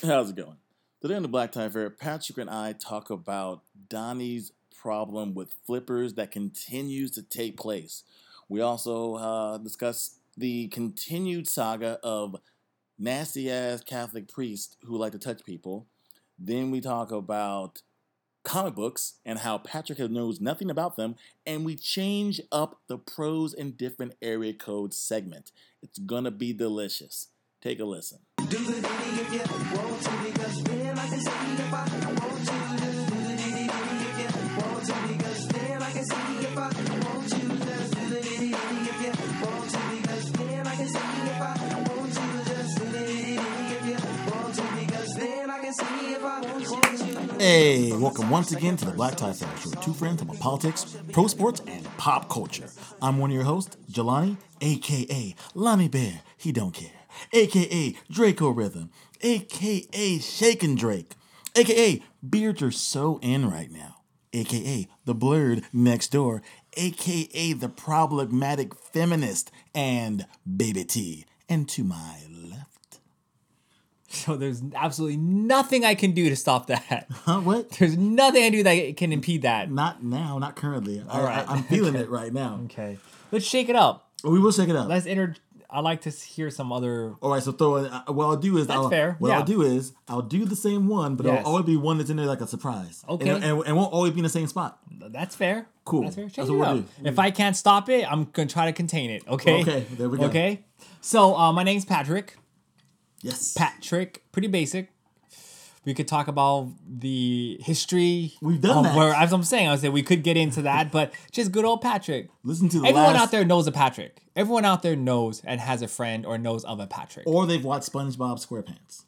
How's it going? Today on the Black Thai Affair, Patrick and I talk about Donnie's problem with flippers that continues to take place. We also uh, discuss the continued saga of nasty ass Catholic priests who like to touch people. Then we talk about comic books and how Patrick knows nothing about them, and we change up the pros and different area code segment. It's gonna be delicious. Take a listen. Do the ditty if you want to because then I can see if I want to. Do the ditty if you want to because then I can see if I want to. Just do the ditty if you want to because then I can see if I want to. Just do the ditty if you want to because then I can see if I want to. Hey, welcome once again to the Black Thai Affair Show. Two friends about politics, pro sports, and pop culture. I'm one of your hosts, Jelani, aka Lonnie Bear. He don't care aka Draco Rhythm, aka Shakin' Drake, aka Beards are so in right now, aka The Blurred Next Door, aka The Problematic Feminist, and Baby T. And to my left. So there's absolutely nothing I can do to stop that. Huh? What? There's nothing I do that can impede that. Not now, not currently. All right. I, am feeling it right now. Okay. Let's shake it up. We will shake it up. Let's enter I like to hear some other. All right, so throw it. Uh, what I'll do is that's I'll, fair. What yeah. I'll do is I'll do the same one, but yes. it'll always be one that's in there like a surprise. Okay, and, and, and won't always be in the same spot. That's fair. Cool. That's fair. Change that's what we'll do. If I can't stop it, I'm gonna try to contain it. Okay. Okay. There we go. Okay. So uh, my name's Patrick. Yes. Patrick. Pretty basic. We could talk about the history. We've done that. Where, as I'm saying, I said we could get into that, but just good old Patrick. Listen to the everyone last... out there knows a Patrick. Everyone out there knows and has a friend or knows of a Patrick. Or they've watched SpongeBob SquarePants.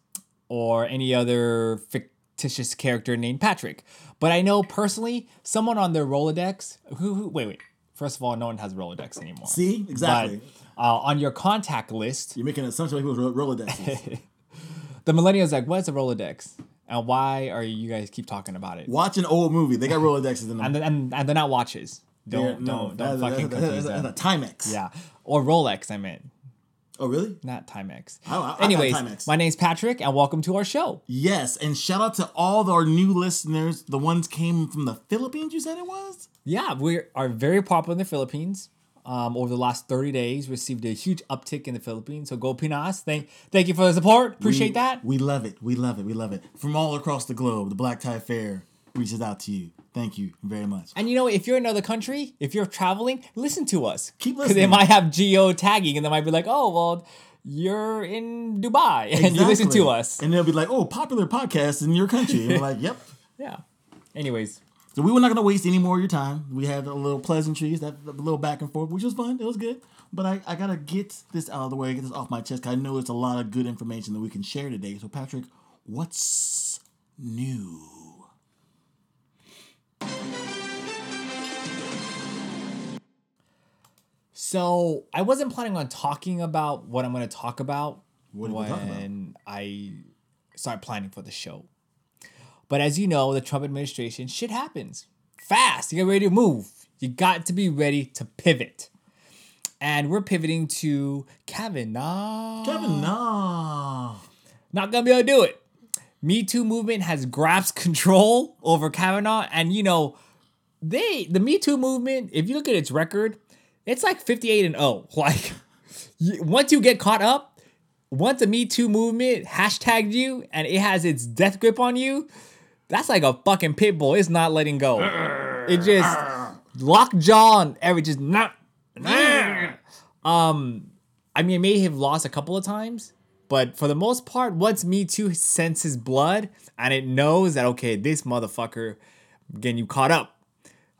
Or any other fictitious character named Patrick. But I know personally someone on their Rolodex who, who wait wait. First of all, no one has Rolodex anymore. See exactly. But, uh, on your contact list, you're making an assumption about people's Rolodex. the millennials like, what's a Rolodex? And why are you guys keep talking about it? Watch an old movie. They got Rolodexes in them. And, and, and they're not watches. Don't yeah, don't no, don't fucking that, confuse that. That's a Timex. Yeah, or Rolex. I meant. Oh really? Not Timex. I, I, Anyways, I Timex. my name's Patrick, and welcome to our show. Yes, and shout out to all our new listeners. The ones came from the Philippines. You said it was. Yeah, we are very popular in the Philippines um, over the last 30 days received a huge uptick in the Philippines. So go Pinas. Thank, thank you for the support. Appreciate we, that. We love it. We love it. We love it. From all across the globe, the Black Thai Affair reaches out to you. Thank you very much. And you know, if you're in another country, if you're traveling, listen to us. Keep listening. Because they might have geo tagging and they might be like, oh, well, you're in Dubai and exactly. you listen to us. And they'll be like, oh, popular podcast in your country. And we're like, yep. Yeah. Anyways, so we were not going to waste any more of your time. We had a little pleasantries, that a little back and forth, which was fun. It was good. But I, I got to get this out of the way, get this off my chest. I know it's a lot of good information that we can share today. So, Patrick, what's new? So, I wasn't planning on talking about what I'm going to talk about what when I start planning for the show. But as you know, the Trump administration, shit happens fast. You get ready to move. You got to be ready to pivot. And we're pivoting to Kavanaugh. Kavanaugh. Not gonna be able to do it. Me Too movement has grasped control over Kavanaugh, and you know, they the Me Too movement. If you look at its record, it's like fifty eight and zero. Oh. Like once you get caught up, once the Me Too movement hashtagged you and it has its death grip on you, that's like a fucking pit bull. It's not letting go. It just lock jaw and every just not. Um, I mean, it may have lost a couple of times, but for the most part, once Me Too senses blood and it knows that okay, this motherfucker getting you caught up,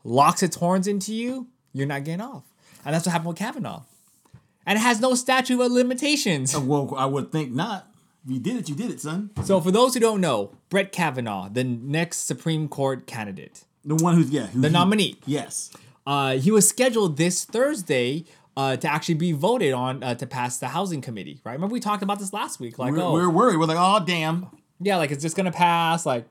locks its horns into you, you're not getting off, and that's what happened with Kavanaugh. And it has no statute of limitations. Well, I would think not. You did it, you did it, son. So, for those who don't know, Brett Kavanaugh, the next Supreme Court candidate, the one who's yeah, who, the nominee, yes, uh, he was scheduled this Thursday uh, to actually be voted on uh, to pass the housing committee. Right? Remember we talked about this last week. Like, we're, oh, we're worried. We're like, oh damn. Yeah, like it's just gonna pass. Like,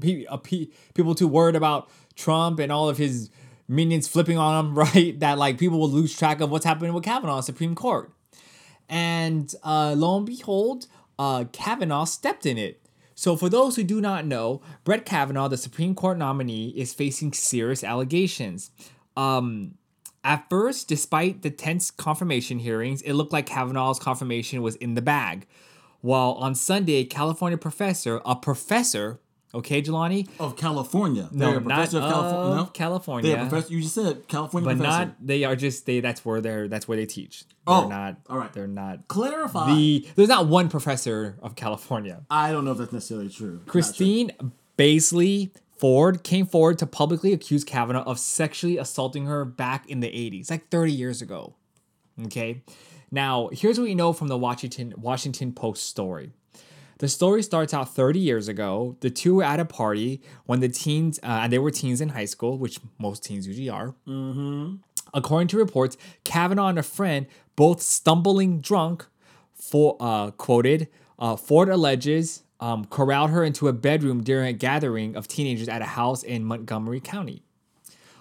pe- uh, pe- people too worried about Trump and all of his minions flipping on him. Right? That like people will lose track of what's happening with Kavanaugh Supreme Court. And uh, lo and behold, uh, Kavanaugh stepped in it. So, for those who do not know, Brett Kavanaugh, the Supreme Court nominee, is facing serious allegations. Um, at first, despite the tense confirmation hearings, it looked like Kavanaugh's confirmation was in the bag. While on Sunday, California professor, a professor, okay, Jelani? Of California. No, not of California. No? California. They're a professor. You just said California but professor. not they are just they that's where they're that's where they teach. They're Oh, not all right. they're not Clarify. the there's not one professor of California. I don't know if that's necessarily true. Christine Blasey Ford came forward to publicly accuse Kavanaugh of sexually assaulting her back in the 80s, like 30 years ago. Okay. Now, here's what we know from the Washington Washington Post story. The story starts out 30 years ago. The two were at a party when the teens, uh, and they were teens in high school, which most teens usually are. According to reports, Kavanaugh and a friend, both stumbling drunk, for uh, quoted, uh, Ford alleges um, corralled her into a bedroom during a gathering of teenagers at a house in Montgomery County.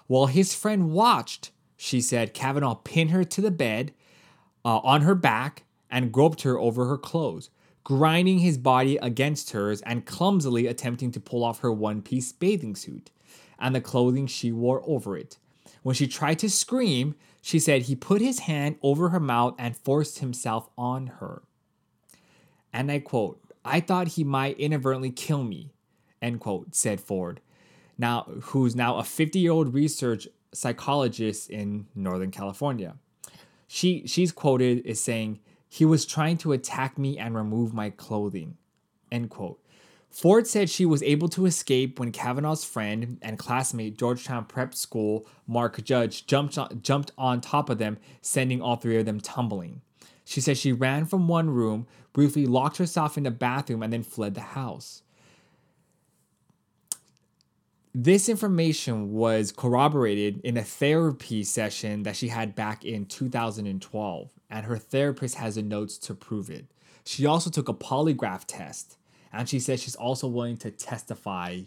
While his friend watched, she said Kavanaugh pinned her to the bed uh, on her back and groped her over her clothes, grinding his body against hers and clumsily attempting to pull off her one piece bathing suit and the clothing she wore over it. When she tried to scream, she said he put his hand over her mouth and forced himself on her. And I quote, I thought he might inadvertently kill me, end quote, said Ford, now who's now a 50-year-old research psychologist in Northern California. She she's quoted as saying, he was trying to attack me and remove my clothing, end quote. Ford said she was able to escape when Kavanaugh's friend and classmate, Georgetown Prep School Mark Judge, jumped on, jumped on top of them, sending all three of them tumbling. She said she ran from one room, briefly locked herself in the bathroom, and then fled the house. This information was corroborated in a therapy session that she had back in 2012, and her therapist has the notes to prove it. She also took a polygraph test, and she says she's also willing to testify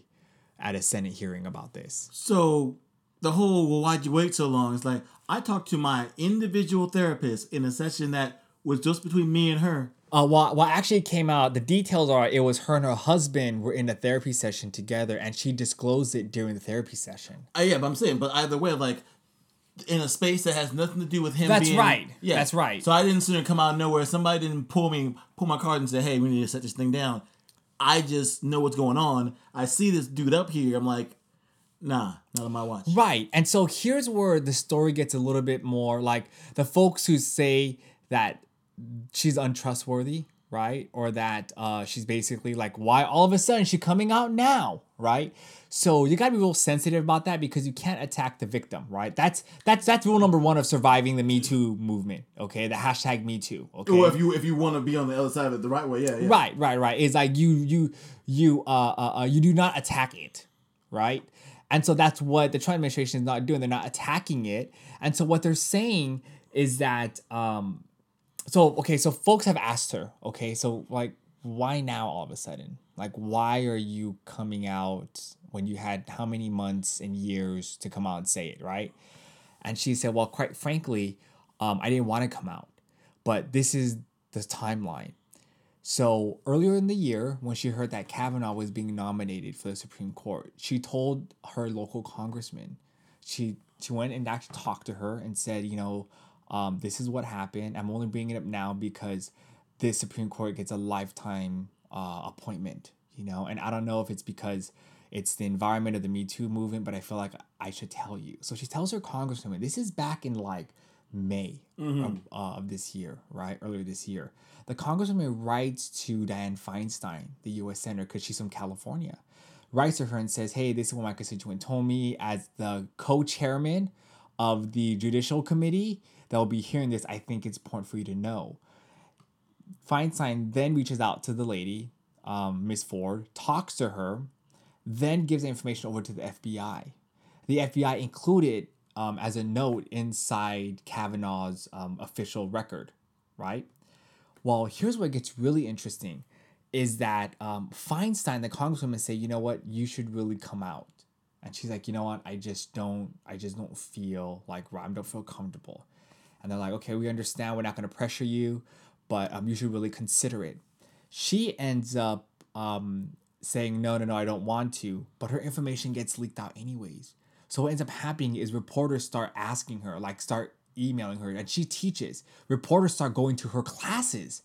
at a Senate hearing about this. So the whole well, why'd you wait so long? It's like I talked to my individual therapist in a session that was just between me and her. Uh, what, what actually came out, the details are it was her and her husband were in a therapy session together, and she disclosed it during the therapy session. Uh, yeah, but I'm saying, but either way, like in a space that has nothing to do with him. That's being, right. Yeah, That's right. So I didn't see and come out of nowhere. Somebody didn't pull me, pull my card and say, "Hey, we need to set this thing down." I just know what's going on. I see this dude up here. I'm like, nah, not on my watch. Right. And so here's where the story gets a little bit more like the folks who say that she's untrustworthy, right? Or that uh, she's basically like, why all of a sudden she coming out now, right? So you gotta be real sensitive about that because you can't attack the victim, right? That's that's that's rule number one of surviving the Me Too movement. Okay, the hashtag Me Too. Okay, Or if you if you want to be on the other side of it the right way, yeah, yeah. Right, right, right. It's like you you you uh, uh, uh you do not attack it, right? And so that's what the Trump administration is not doing. They're not attacking it. And so what they're saying is that um so okay, so folks have asked her, okay, so like why now all of a sudden? Like why are you coming out when you had how many months and years to come out and say it, right? And she said, well, quite frankly, um, I didn't want to come out, but this is the timeline. So earlier in the year, when she heard that Kavanaugh was being nominated for the Supreme Court, she told her local congressman, she she went and actually talked to her and said, you know, um, this is what happened. I'm only bringing it up now because this Supreme Court gets a lifetime uh, appointment, you know, and I don't know if it's because it's the environment of the Me Too movement, but I feel like I should tell you. So she tells her congresswoman, this is back in like May of, uh, of this year, right? Earlier this year. The congresswoman writes to Dianne Feinstein, the U.S. Senator, because she's from California, writes to her and says, hey, this is what my constituent told me as the co-chairman of the Judicial Committee that will be hearing this. I think it's important for you to know. Feinstein then reaches out to the lady, um, Miss Ford, talks to her, then gives the information over to the FBI. The FBI included um, as a note inside Kavanaugh's um, official record, right? Well, here's what gets really interesting is that um, Feinstein, the congresswoman, say, you know what, you should really come out. And she's like, you know what, I just don't, I just don't feel like, I don't feel comfortable. And they're like, okay, we understand, we're not going to pressure you, but um, you should really consider it. She ends up um, saying, no, no, no, I don't want to. But her information gets leaked out anyways. So what ends up happening is reporters start asking her, like start emailing her, and she teaches. Reporters start going to her classes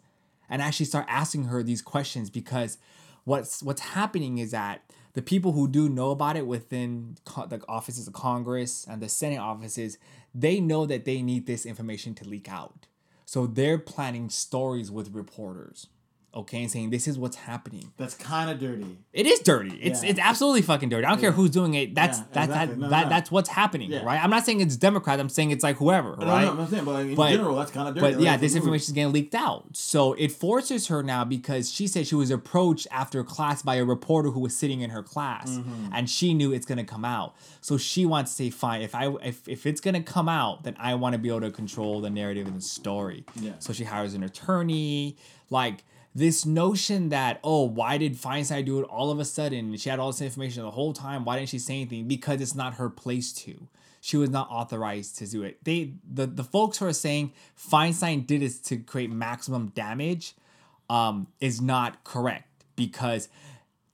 and actually start asking her these questions because what's what's happening is that the people who do know about it within co- the offices of Congress and the Senate offices, they know that they need this information to leak out. So they're planning stories with reporters, okay, and saying this is what's happening. That's kind of dirty. It is dirty. It's Yeah. it's absolutely fucking dirty. I don't care who's doing it. That's Yeah, that's exactly. that, No, that no. that's what's happening, Yeah. right? I'm not saying it's Democrat. I'm saying it's like whoever, No, right? no, I'm saying, but in But- general, that's kind of dirty. But Like, yeah, this information is getting leaked out. So it forces her now because she said she was approached after class by a reporter who was sitting in her class Mm-hmm. and she knew it's gonna come out. So she wants to say, fine, if I if, if it's gonna come out, then I want to be able to control the narrative and the story. Yeah. So she hires an attorney. Like this notion that, oh, why did Feinstein do it all of a sudden? She had all this information the whole time. Why didn't she say anything? Because it's not her place to she was not authorized to do it. They the the folks who are saying Feinstein did this to create maximum damage um, is not correct because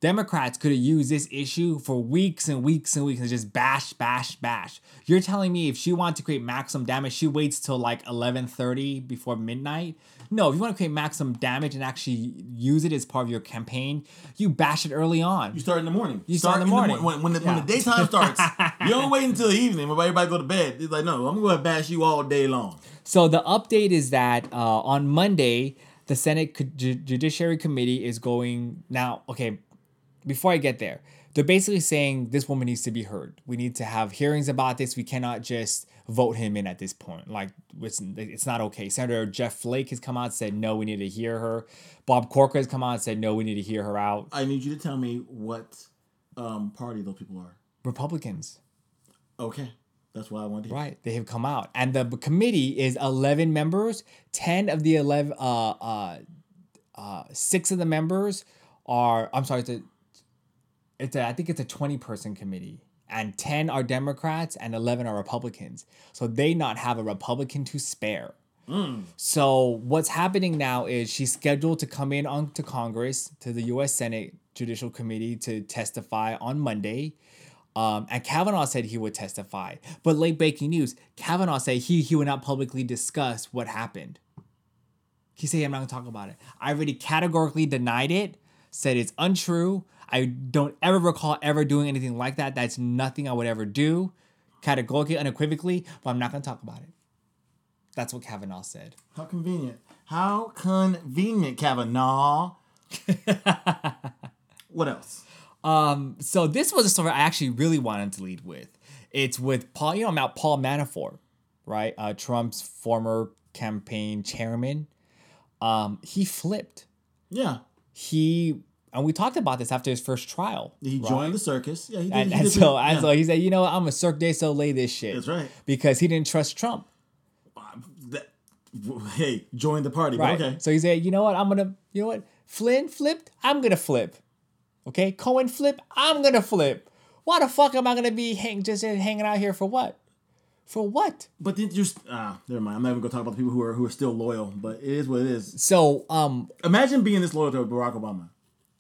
Democrats could have used this issue for weeks and weeks and weeks and just bash, bash, bash. You're telling me if she wanted to create maximum damage, she waits till like 11:30 before midnight? No, if you want to create maximum damage and actually use it as part of your campaign, you bash it early on. You start in the morning. You start in the morning. when, when, the, Yeah. when the daytime starts, you don't wait until the evening when everybody go to bed. It's like, no, I'm going to bash you all day long. So the update is that uh, on Monday, the Senate Judiciary Committee is going now. Okay, before I get there, they're basically saying this woman needs to be heard. We need to have hearings about this. We cannot just vote him in at this point. Like it's, it's not okay. Senator Jeff Flake has come out and said no, we need to hear her. Bob Corker has come out and said no, we need to hear her out. I need you to tell me what um, party those people are. Republicans. Okay. That's what I want to hear. Right, they have come out, and the committee is eleven members. Ten of the eleven, uh, uh, uh, six of the members are. I'm sorry, a, it's a. I think it's a twenty person committee, and ten are Democrats and eleven are Republicans. So they not have a Republican to spare. So what's happening now is she's scheduled to come in on to Congress to the U.S. Senate Judicial Committee to testify on Monday. Um, and Kavanaugh said he would testify. But late breaking news, Kavanaugh said he he would not publicly discuss what happened. He said I'm not gonna talk about it. I already categorically denied it, said it's untrue. I don't ever recall ever doing anything like that. That's nothing I would ever do, categorically, unequivocally, but I'm not gonna talk about it. That's what Kavanaugh said. How convenient. How convenient, Kavanaugh. what else? Um, so this was a story I actually really wanted to lead with. It's with Paul, you know about Paul Manafort, right? Uh, Trump's former campaign chairman. Um, he flipped. Yeah. He and we talked about this after his first trial. He right? joined the circus. Yeah, he did. and, he and did so and yeah. so he said, you know, what? I'm a Cirque du Soleil this shit. That's right. Because he didn't trust Trump. That- hey, join the party. Right. Okay. So he said, you know what? I'm gonna, you know what? Flynn flipped. I'm gonna flip. Okay. Cohen flip. I'm gonna flip. Why the fuck am I gonna be hang, just hanging out here for what? For what? But then just ah, never mind. I'm not even gonna talk about the people who are who are still loyal. But it is what it is. So, um, Imagine being this loyal to Barack Obama.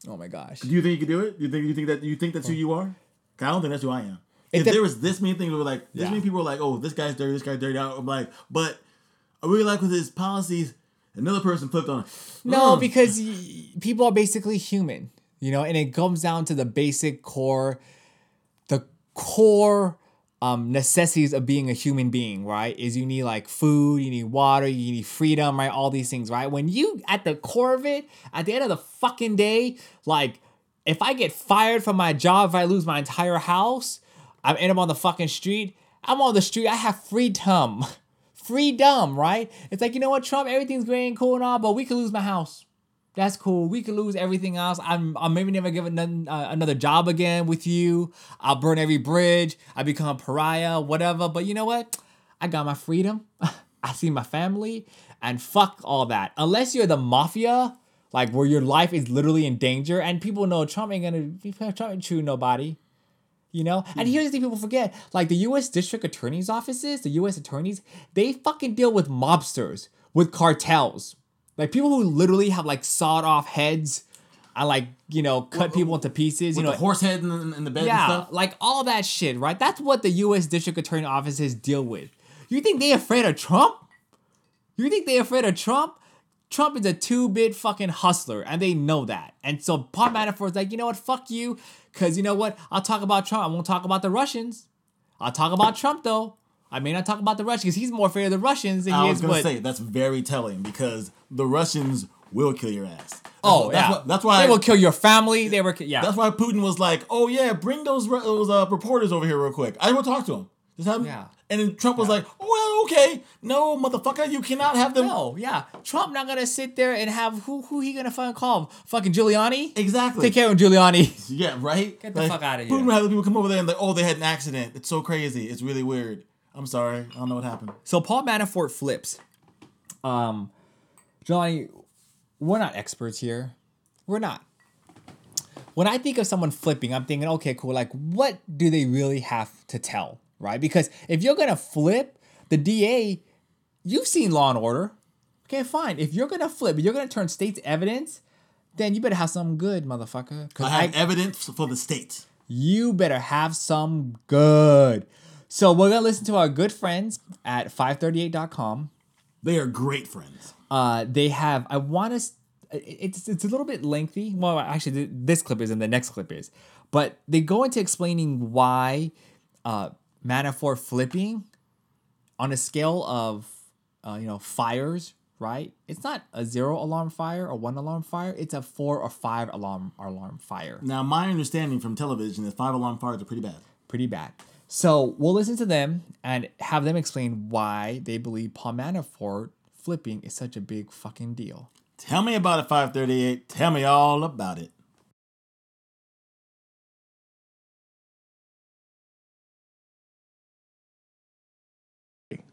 Oh my gosh. Do you think you could do it? Do you think you think that you think that's who you are? I don't think that's who I am. It If there was this many things, where like this Yeah. many people were like, "Oh, this guy's dirty, this guy's dirty," I'm like, but I really like with his policies. Another person flipped on. No, Mm. because y- people are basically human, you know, and it comes down to the basic core, the core um, necessities of being a human being, right? Is you need like food, you need water, you need freedom, right? All these things, right? When you, at the core of it, at the end of the fucking day, like, if I get fired from my job, if I lose my entire house, I end up on the fucking street. I'm on the street. I have freedom. Freedom, right? It's like, you know what, Trump, everything's great and cool and all, but we could lose my house. That's cool. We could lose everything else. I'm, I'll maybe never give another, uh, another job again with you. I'll burn every bridge. I become a pariah, whatever. But you know what? I got my freedom. I see my family. And fuck all that. Unless you're the mafia, like where your life is literally in danger, and people know Trump ain't gonna Trump ain't chew nobody. You know? And here's the thing people forget. Like the US district attorney's offices, the US attorneys, they fucking deal with mobsters, with cartels. Like people who literally have like sawed off heads I like you know cut people into pieces. You know, the horse head in the, in the bed and yeah, stuff. like all that shit, right? That's what the U.S. District Attorney offices deal with. You think they afraid of Trump? You think they afraid of Trump? Trump is a two-bit fucking hustler, and they know that. And so Paul Manafort's like, you know what? Fuck you, because you know what? I'll talk about Trump. I won't talk about the Russians. I'll talk about Trump though. I may not talk about the Russians because he's more afraid of the Russians than I he was is gonna what. say that's very telling because the Russians will kill your ass. That's oh wh- yeah, that's, that's why they will kill your family. They were yeah. That's why Putin was like, "Oh yeah, bring those those uh, reporters over here real quick. I want to talk to them." Just have 'em-" Yeah. And then Trump was like, "Oh well, okay, no, motherfucker, you cannot have them." No, yeah. Trump not gonna sit there and have who who he gonna fucking call? Fucking Giuliani? Exactly. Take care of Giuliani. Yeah, right. Get the fuck outta here. Putin would have the people come over there and like, "Oh, they had an accident. It's so crazy. It's really weird. I'm sorry. I don't know what happened." So Paul Manafort flips. Um, Johnny, we're not experts here. We're not. When I think of someone flipping, I'm thinking, okay, cool. Like, what do they really have to tell, right? Because if you're gonna flip, the DA, you've seen Law and Order. Okay, fine. If you're gonna flip, you're gonna turn state's evidence, then you better have something good, motherfucker. I have evidence for the state. you better have some good. So we're gonna listen to our good friends at 538.com. They are great friends. Uh, they have. I want to. It's it's a little bit lengthy. Well, actually, this clip is and the next clip is, but they go into explaining why uh, Manafort flipping on a scale of uh, you know fires. Right? It's not a zero alarm fire or one alarm fire. It's a four or five alarm alarm fire. Now, my understanding from television is five alarm fires are pretty bad. pretty bad. So we'll listen to them and have them explain why they believe Paul Manafort flipping is such a big fucking deal. Tell me about it, 538. Tell me all about it.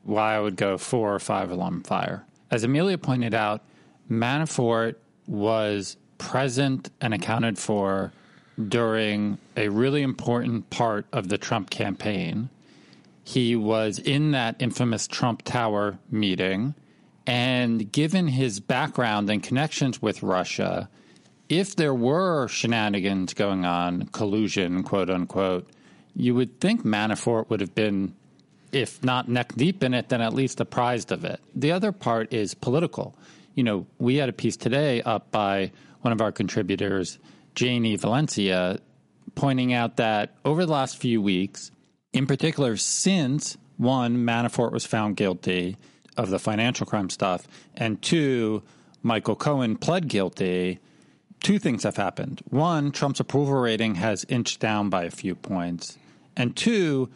why I would go four or five alarm fire. As Amelia pointed out, Manafort was present and accounted for during a really important part of the Trump campaign. He was in that infamous Trump Tower meeting. And given his background and connections with Russia, if there were shenanigans going on, collusion, quote unquote, you would think Manafort would have been if not neck deep in it, then at least apprised of it. The other part is political. You know, we had a piece today up by one of our contributors, Janie Velencia, pointing out that over the last few weeks, in particular, since one, Manafort was found guilty of the financial crime stuff, and two, Michael Cohen pled guilty, two things have happened. One, Trump's approval rating has inched down by a few points. And two,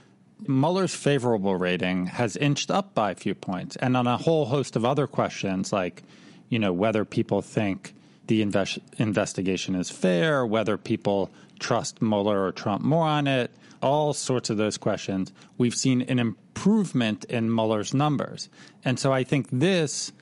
Mueller's favorable rating has inched up by a few points. And on a whole host of other questions, like, you know, whether people think the invest- investigation is fair, whether people trust Mueller or Trump more on it, all sorts of those questions, we've seen an improvement in Mueller's numbers. And so I think this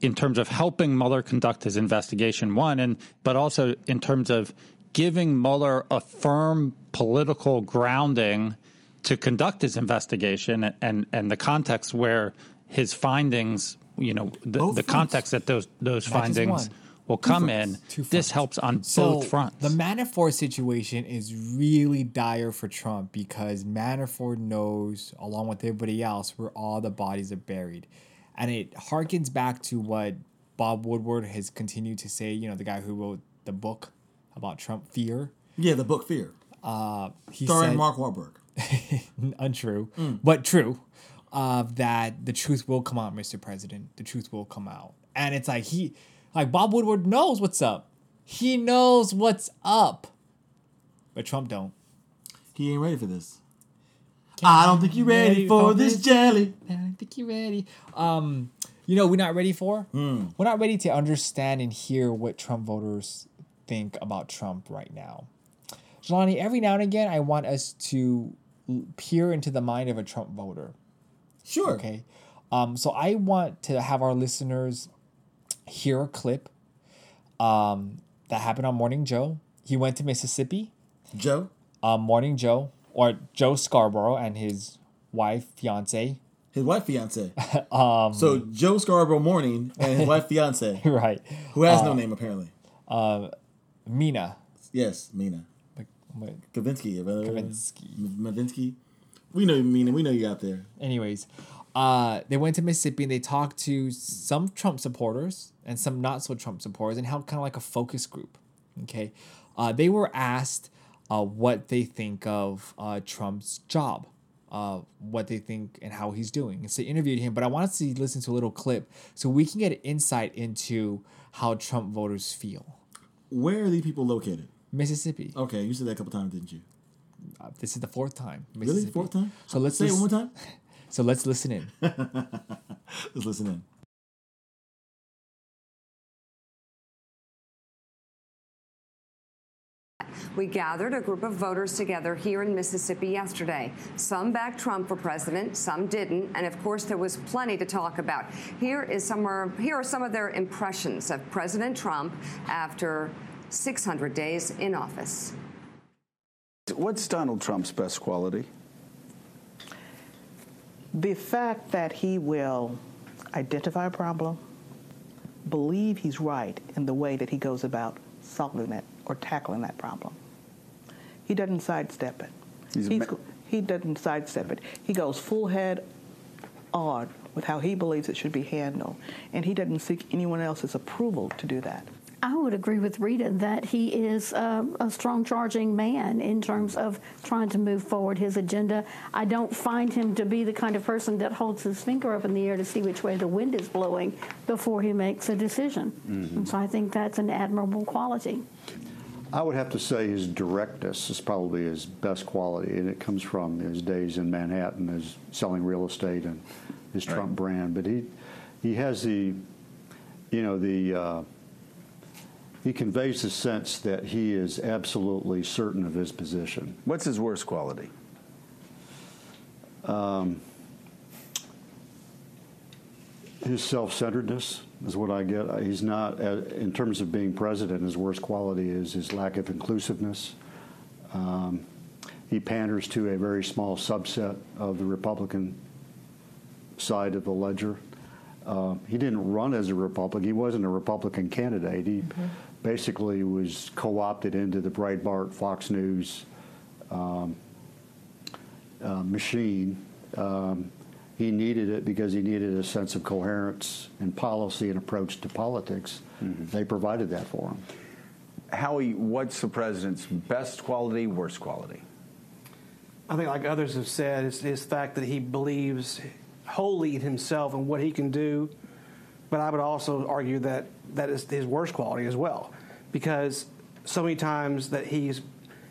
in terms of helping Mueller conduct his investigation, one, and but also in terms of giving Mueller a firm political grounding to conduct his investigation and and the context where his findings, you know, the, the context that those those findings. Will come in. Two This helps on So both fronts. the Manafort situation is really dire for Trump because Manafort knows, along with everybody else, where all the bodies are buried, and it harkens back to what Bob Woodward has continued to say. You know, the guy who wrote the book about Trump Fear. Yeah, the book Fear, He starring said, Mark Wahlberg. untrue, but true, uh, that the truth will come out, Mr. President. The truth will come out. And it's like he, like Bob Woodward knows what's up. He knows what's up. But Trump don't. He ain't ready for this. I don't think you're ready for this jelly. I don't think you're ready. Um, you know, we're not ready for. We're not ready to understand and hear what Trump voters think about Trump right now. Jelani, every now and again, I want us to peer into the mind of a Trump voter. Sure. Okay. Um, so I want to have our listeners hear a clip um, that happened on Morning Joe. He went to Mississippi. Joe. Um, Morning Joe, or Joe Scarborough and his wife, fiance. His wife fiance. um, so Joe Scarborough Morning and his wife fiance, right. who has no name apparently. Uh, Mina. Yes, Mina. Like, Kavinsky. Kavinsky. Mavinsky. We know you, Mina. We know you out there. Anyways, uh, they went to Mississippi and they talked to some Trump supporters and some not so Trump supporters and held kind of like a focus group. Okay. Uh, they were asked uh, what they think of uh, Trump's job, uh, what they think and how he's doing. And so they interviewed him, but I wanted to listen to a little clip so we can get an insight into how Trump voters feel. Where are these people located? Mississippi. Okay, you said that a couple times, didn't you? Uh, this is the fourth time. Really? Fourth time? So let's say it one more time. So let's listen in. Let's listen in. We gathered a group of voters together here in Mississippi yesterday. Some backed Trump for president, some didn't, and of course there was plenty to talk about. Here is some are, here are some of their impressions of President Trump after 600 days in office. What's Donald Trump's best quality? The fact that he will identify a problem, believe he's right in the way that he goes about solving it or tackling that problem. He doesn't sidestep it. He's He's ma- he doesn't sidestep it. He goes full head on with how he believes it should be handled, and he doesn't seek anyone else's approval to do that. I would agree with Rita that he is um, a strong charging man in terms of trying to move forward his agenda. I don't find him to be the kind of person that holds his finger up in the air to see which way the wind is blowing before he makes a decision. And so I think that's an admirable quality. I would have to say his directness is probably his best quality, and it comes from his days in Manhattan as selling real estate and his Trump brand. But he he has the, you know, the uh, he conveys the sense that he is absolutely certain of his position. What's his worst quality? His self-centeredness is what I get. He's not, in terms of being president, his worst quality is his lack of inclusiveness. Um, he panders to a very small subset of the Republican side of the ledger. Uh, he didn't run as a Republican. He wasn't a Republican candidate. He basically was co-opted into the Breitbart, Fox News um, uh, machine. Um, he needed it because he needed a sense of coherence and policy and approach to politics. Mm-hmm. They provided that for him. Howie, what's the president's best quality, worst quality? I think, like others have said, is his fact that he believes wholly in himself and what he can do. But I would also argue that that is his worst quality as well, because so many times that he's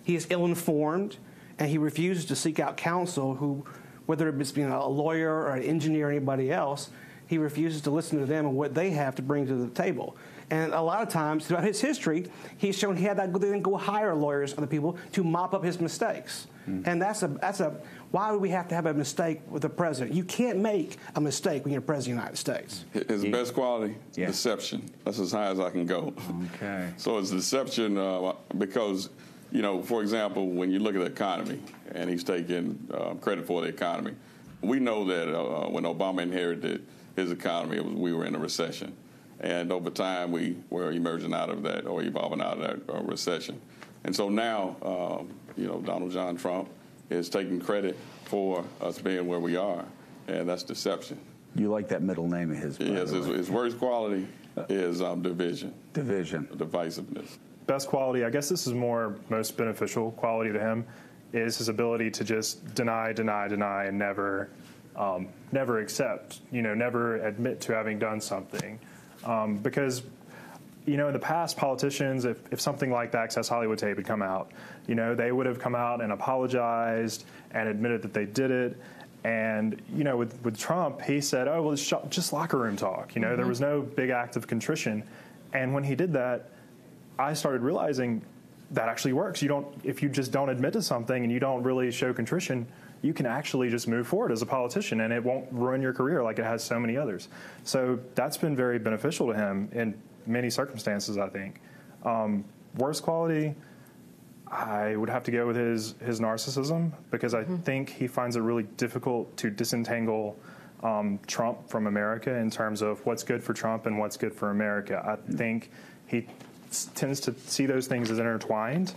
he is ill-informed and he refuses to seek out counsel. Who, whether it's being a lawyer or an engineer or anybody else, he refuses to listen to them and what they have to bring to the table. And a lot of times throughout his history, he's shown he had that then go hire lawyers, other people, to mop up his mistakes. And that's a that's a why would we have to have a mistake with the president? You can't make a mistake when you're president of the United States. His best quality, Yeah. deception. That's as high as I can go. Okay. So it's deception uh, because, you know, for example, when you look at the economy, and he's taking uh, credit for the economy, we know that uh, when Obama inherited his economy, it was, we were in a recession. And over time, we were emerging out of that or evolving out of that uh, recession. And so now, um, you know, Donald John Trump is taking credit for us being where we are, and that's deception. You like that middle name of his? Yes, his, his worst quality is um, division, division. divisiveness. Best quality, I guess this is more most beneficial quality to him, is his ability to just deny, deny, deny, and never, um, never accept. You know, never admit to having done something, um, because. You know, in the past, politicians, if, if something like the Access Hollywood tape had come out, you know, they would have come out and apologized and admitted that they did it. And, you know, with, with Trump, he said, oh, well, it's just locker room talk. You know, there was no big act of contrition. And when he did that, I started realizing that actually works. You don't if you just don't admit to something and you don't really show contrition, you can actually just move forward as a politician and it won't ruin your career like it has so many others. So that's been very beneficial to him in many circumstances, I think. Um, worst quality, I would have to go with his his narcissism because I think he finds it really difficult to disentangle um, Trump from America in terms of what's good for Trump and what's good for America. I think he tends to see those things as intertwined,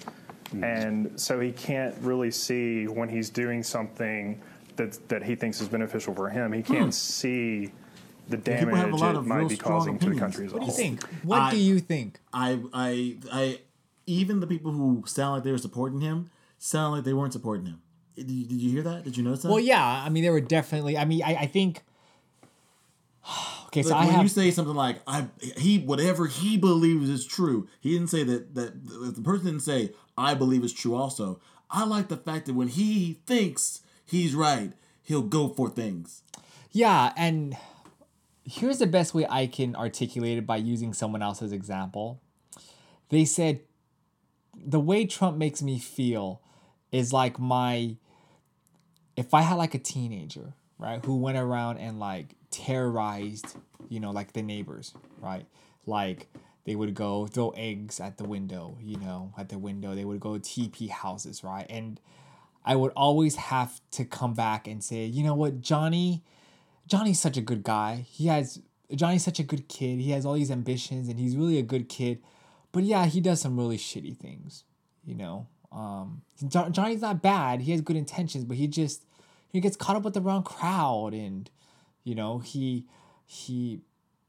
and so he can't really see when he's doing something that that he thinks is beneficial for him. He can't see the Hmm. Have a damage lot it of might be strong causing to the country as a whole. What do you think? What I- do you think? I, I, I, even the people who sound like they were supporting him sound like they weren't supporting him. Did you, did you hear that? Did you notice that? Well, yeah. I mean, there were definitely. I mean, I, I think. Okay, so Like, when have. you say something like I he whatever he believes is true, he didn't say that that the person didn't say I believe is true also. I like the fact that when he thinks he's right, he'll go for things. Yeah, and here's the best way I can articulate it by using someone else's example. They said the way Trump makes me feel is like my if I had like a teenager, right, who went around and like terrorized, you know, like the neighbors, right? Like they would go throw eggs at the window, you know, at the window. They would go TP houses, right? And I would always have to come back and say, you know what, Johnny, Johnny's such a good guy. He has Johnny's such a good kid. He has all these ambitions and he's really a good kid. But yeah, he does some really shitty things, you know. Um, Johnny's not bad. He has good intentions, but he just he gets caught up with the wrong crowd and you know, he he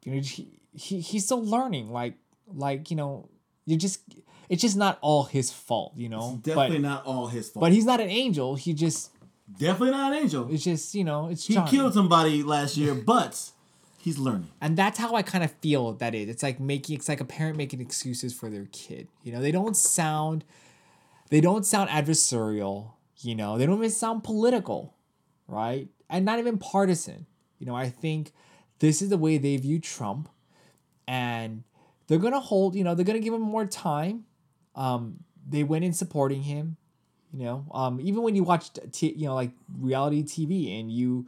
you know he, he he's still learning like like, you know, you just it's just not all his fault, you know. Definitely but, not all his fault. But he's not an angel. He just definitely not an angel. It's just, you know, it's He Johnny. killed somebody last year, but he's learning. And that's how I kind of feel that is. It's like making it's like a parent making excuses for their kid. You know, they don't sound they don't sound adversarial, you know. They don't even sound political, right? And not even partisan. You know, I think this is the way they view Trump and they're going to hold, you know, they're going to give him more time. Um they went in supporting him, you know. Um even when you watch t- you know like reality TV and you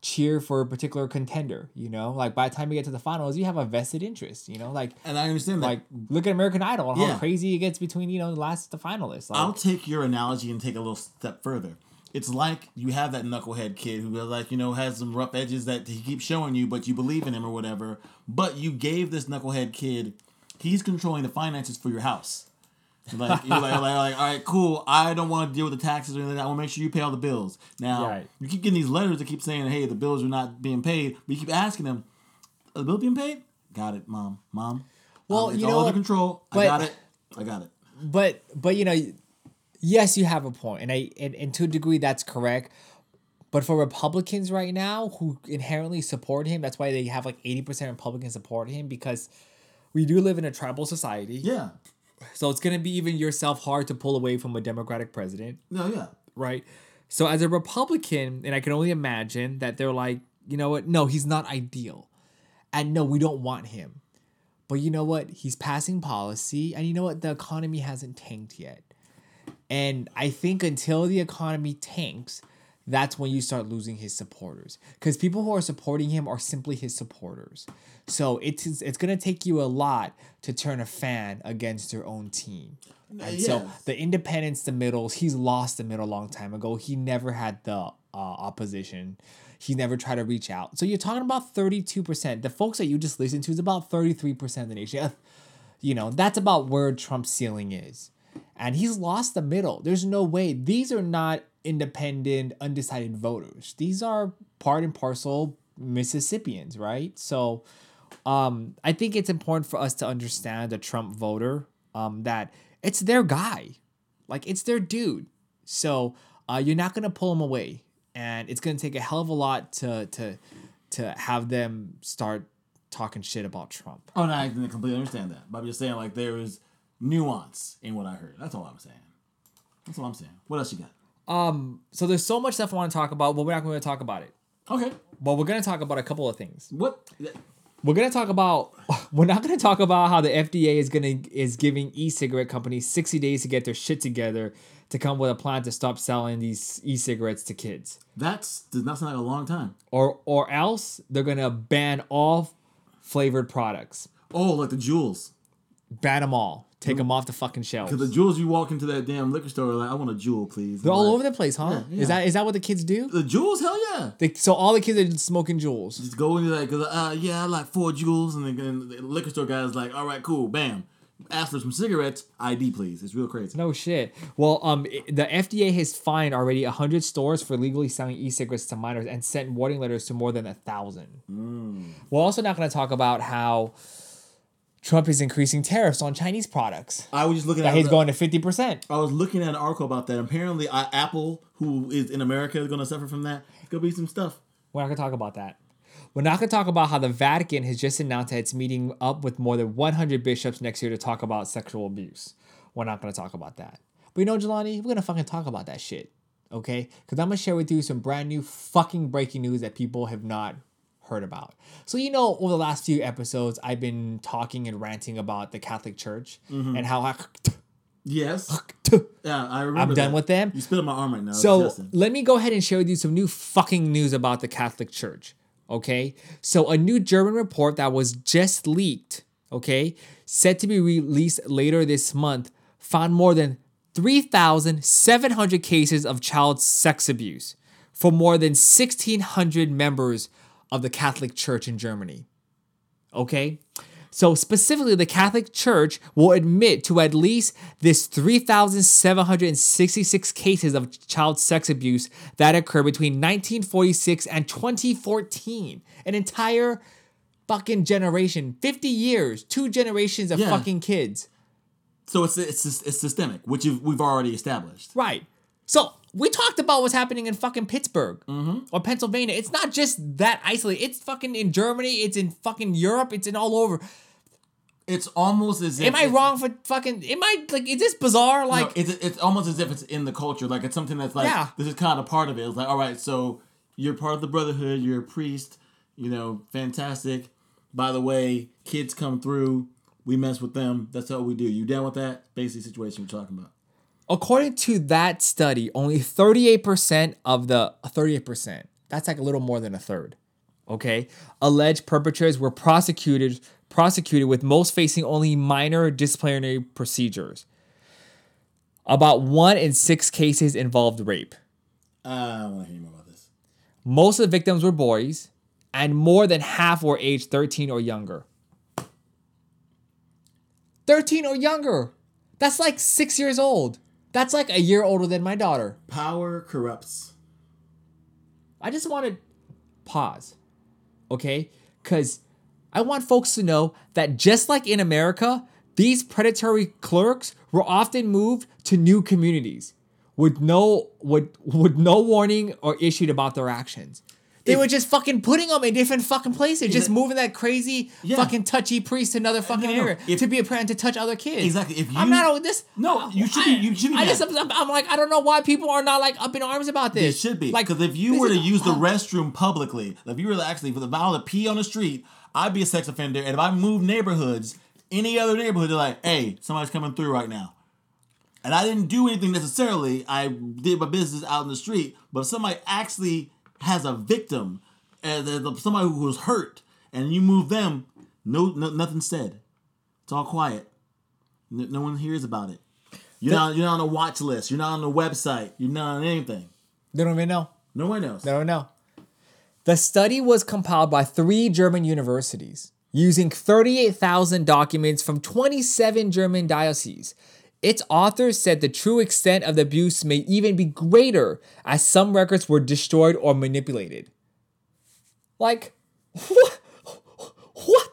cheer for a particular contender, you know? Like by the time you get to the finals, you have a vested interest, you know? Like And I understand that. like look at American Idol and how crazy it gets between, you know, the last the finalists. Like, I'll take your analogy and take a little step further. It's like you have that knucklehead kid who, like, you know, has some rough edges that he keeps showing you, but you believe in him or whatever. But you gave this knucklehead kid, he's controlling the finances for your house. Like, you're like, like, like, all right, cool. I don't want to deal with the taxes or anything. like that. I want to make sure you pay all the bills. Now, Right. you keep getting these letters that keep saying, hey, the bills are not being paid. But you keep asking them, are the bill being paid? Got it, mom. Mom. Well, Um, it's you all know under what? control. I got it. I got it. but but you know yes you have a point and i and, and to a degree that's correct. But for republicans right now who inherently support him that's why they have like 80% republicans support him because we do live in a tribal society. Yeah. so it's going to be even yourself hard to pull away from a democratic president. No, yeah. right? So as a republican and i can only imagine that they're like you know what? No he's not ideal. And no we don't want him. But you know what? He's passing policy and you know what? The economy hasn't tanked yet and i think until the economy tanks that's when you start losing his supporters because people who are supporting him are simply his supporters so it's it's going to take you a lot to turn a fan against your own team and so the independents, the middles, he's lost the middle a long time ago. He never had the uh, opposition. He never tried to reach out. So you're talking about 32%. The folks that you just listened to is about 33% of the nation. Uh, You know, that's about where Trump's ceiling is. And he's lost the middle. There's no way. These are not independent, undecided voters. These are part and parcel Mississippians, right? So um, I think it's important for us to understand the Trump voter um, that it's their guy, like it's their dude. So uh, you're not gonna pull him away, and it's gonna take a hell of a lot to to to have them start talking shit about Trump. Oh, no, I completely understand that. But I'm just saying, like, there is nuance in what I heard. That's all I'm saying. That's all I'm saying. What else you got? Um, so there's so much stuff I want to talk about, but we're not going to talk about it. Okay. But we're going to talk about a couple of things. What? We're gonna talk about. We're not gonna talk about how the FDA is gonna is giving e-cigarette companies 60 days to get their shit together to come with a plan to stop selling these e-cigarettes to kids. That's does not sound like a long time. Or or else they're gonna ban all flavored products. Oh, like the Juuls. Ban them all. Take them off the fucking shelves. Because the Juuls, you walk into that damn liquor store, like, I want a Juul, please. They're all Like, over the place, huh? Yeah, yeah. Is that is that what the kids do? The Juuls, hell yeah. They, so all the kids are smoking Juuls. Just go into that, cause uh, yeah, I like four Juuls, and then the liquor store guy's like, all right, cool, bam, ask for some cigarettes, ID please. It's real crazy. No shit. Well, um, the FDA has fined already hundred stores for legally selling e-cigarettes to minors and sent warning letters to more than a thousand. We're also not going to talk about how Trump is increasing tariffs on Chinese products. I was just looking at he's the- going to fifty percent. I was looking at an article about that. Apparently, uh, Apple, who is in America, is going to suffer from that. It's going to be some stuff. We're not going to talk about that. We're not going to talk about how the Vatican has just announced that it's meeting up with more than 100 bishops next year to talk about sexual abuse. We're not going to talk about that. But you know, Jelani, we're going to fucking talk about that shit. Okay? Because I'm going to share with you some brand new fucking breaking news that people have not heard about. So, you know, over the last few episodes, I've been talking and ranting about the Catholic Church Mhm. and how I. Yes. yeah, I remember. I'm done that. with them. You spit on my arm right now. So let me go ahead and share with you some new fucking news about the Catholic Church. Okay. So a new German report that was just leaked, okay, set to be released later this month, found more than 3,700 cases of child sex abuse for more than 1,600 members of the Catholic Church in Germany. Okay? So, specifically, the Catholic Church will admit to at least this 3,766 cases of child sex abuse that occurred between 1946 and 2014. An entire fucking generation, 50 years, two generations of Yeah. fucking kids. So it's it's it's systemic, which we've already established. Right. So, we talked about what's happening in fucking Pittsburgh Mm-hmm. or Pennsylvania. It's not just that isolated. It's fucking in Germany. It's in fucking Europe. It's in all over. It's almost as if Am I wrong for fucking? Am I like? Is this bizarre? Like, no, it's it's almost as if it's in the culture. Like it's something that's like Yeah. this is kind of part of it. It's like all right, so you're part of the brotherhood. You're a priest. You know, fantastic. By the way, kids come through. We mess with them. That's all we do. You down with that? Basic situation we're talking about. According to that study, only 38% of the 38%, that's like a little more than a third, okay, alleged perpetrators were prosecuted prosecuted with most facing only minor disciplinary procedures. About 1 in 6 cases involved rape. Uh, I want to hear more about this. Most of the victims were boys, and more than half were aged 13 or younger. 13 or younger. That's like 6 years old. That's like a year older than my daughter. Power corrupts. I just want to pause, okay? Because I want folks to know that just like in America, these predatory clerks were often moved to new communities with no with, with no warning or issued about their actions. They were just fucking putting them in different fucking places, just moving that crazy fucking touchy priest to another fucking no, no. area If- to be a parent to touch other kids. Exactly. If I'm not on this. No, you should be. You should be. I just, I'm, I'm like I don't know why people are not like up in arms about this. should be. like Because if you were to use the restroom publicly, if you were to actually, for the vow to pee on the street, I'd be a sex offender. And if I move neighborhoods, any other neighborhood, they're like, hey, somebody's coming through right now. And I didn't do anything necessarily. I did my business out in the street. But if somebody actually has a victim, uh, as, there's somebody who was hurt, and you move them, no, no nothing said. It's all quiet. No, no one hears about it. You're not. You're not on a watch list. You're not on the website. You're not on anything. They don't even know. No one knows. They don't know. The study was compiled by three German universities using 38,000 documents from 27 German dioceses. Its authors said the true extent of the abuse may even be greater as some records were destroyed or manipulated. Like, what? What?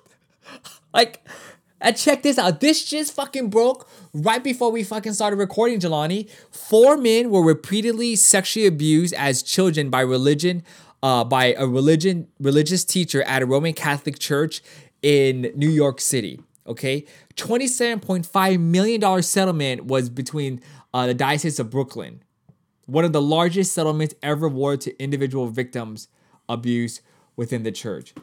Like, and check this out. This just fucking broke right before we fucking started recording, Jelani. Four men were repeatedly sexually abused as children by religion, uh, by a religion religious teacher at a Roman Catholic church in New York City. Okay, twenty-seven point five million dollar settlement was between uh, the diocese of Brooklyn, one of the largest settlements ever awarded to individual victims abuse within the church.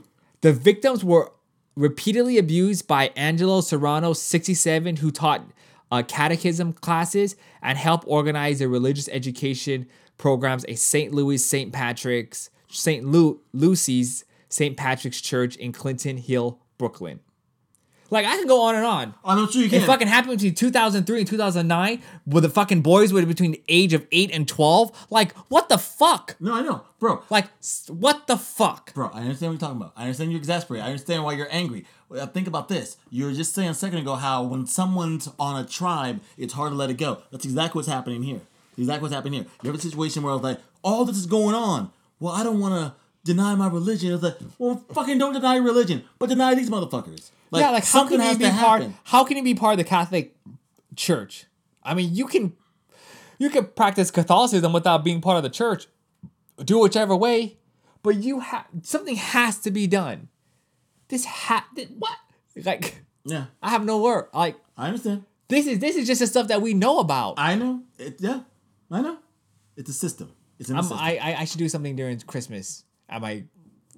The victims were repeatedly abused by Angelo Serrano, 67, who taught uh, catechism classes and helped organize the religious education programs at St. Louis St. Patrick's, St. Lu- Lucy's St. Patrick's Church in Clinton Hill, Brooklyn. Like I can go on and on. Oh, I'm not sure you It can. fucking happened between 2003 and 2009, where the fucking boys were between the age of eight and 12. Like, what the fuck? No, I know, bro. Like, what the fuck? Bro, I understand what you're talking about. I understand you're exasperated. I understand why you're angry. Think about this. You were just saying a second ago how when someone's on a tribe, it's hard to let it go. That's exactly what's happening here. Exactly what's happening here. You have a situation where it's like, all this is going on. Well, I don't want to deny my religion. It's like, well, fucking don't deny religion, but deny these motherfuckers. Like, yeah, like how something can you has be to part? How can you be part of the Catholic Church? I mean, you can, you can practice Catholicism without being part of the church. Do it whichever way, but you have something has to be done. This ha th- what like Yeah, I have no word. Like I understand. this is this is just the stuff that we know about. I know. It, yeah, I know. It's a system. It's in system. I, I I should do something during Christmas at my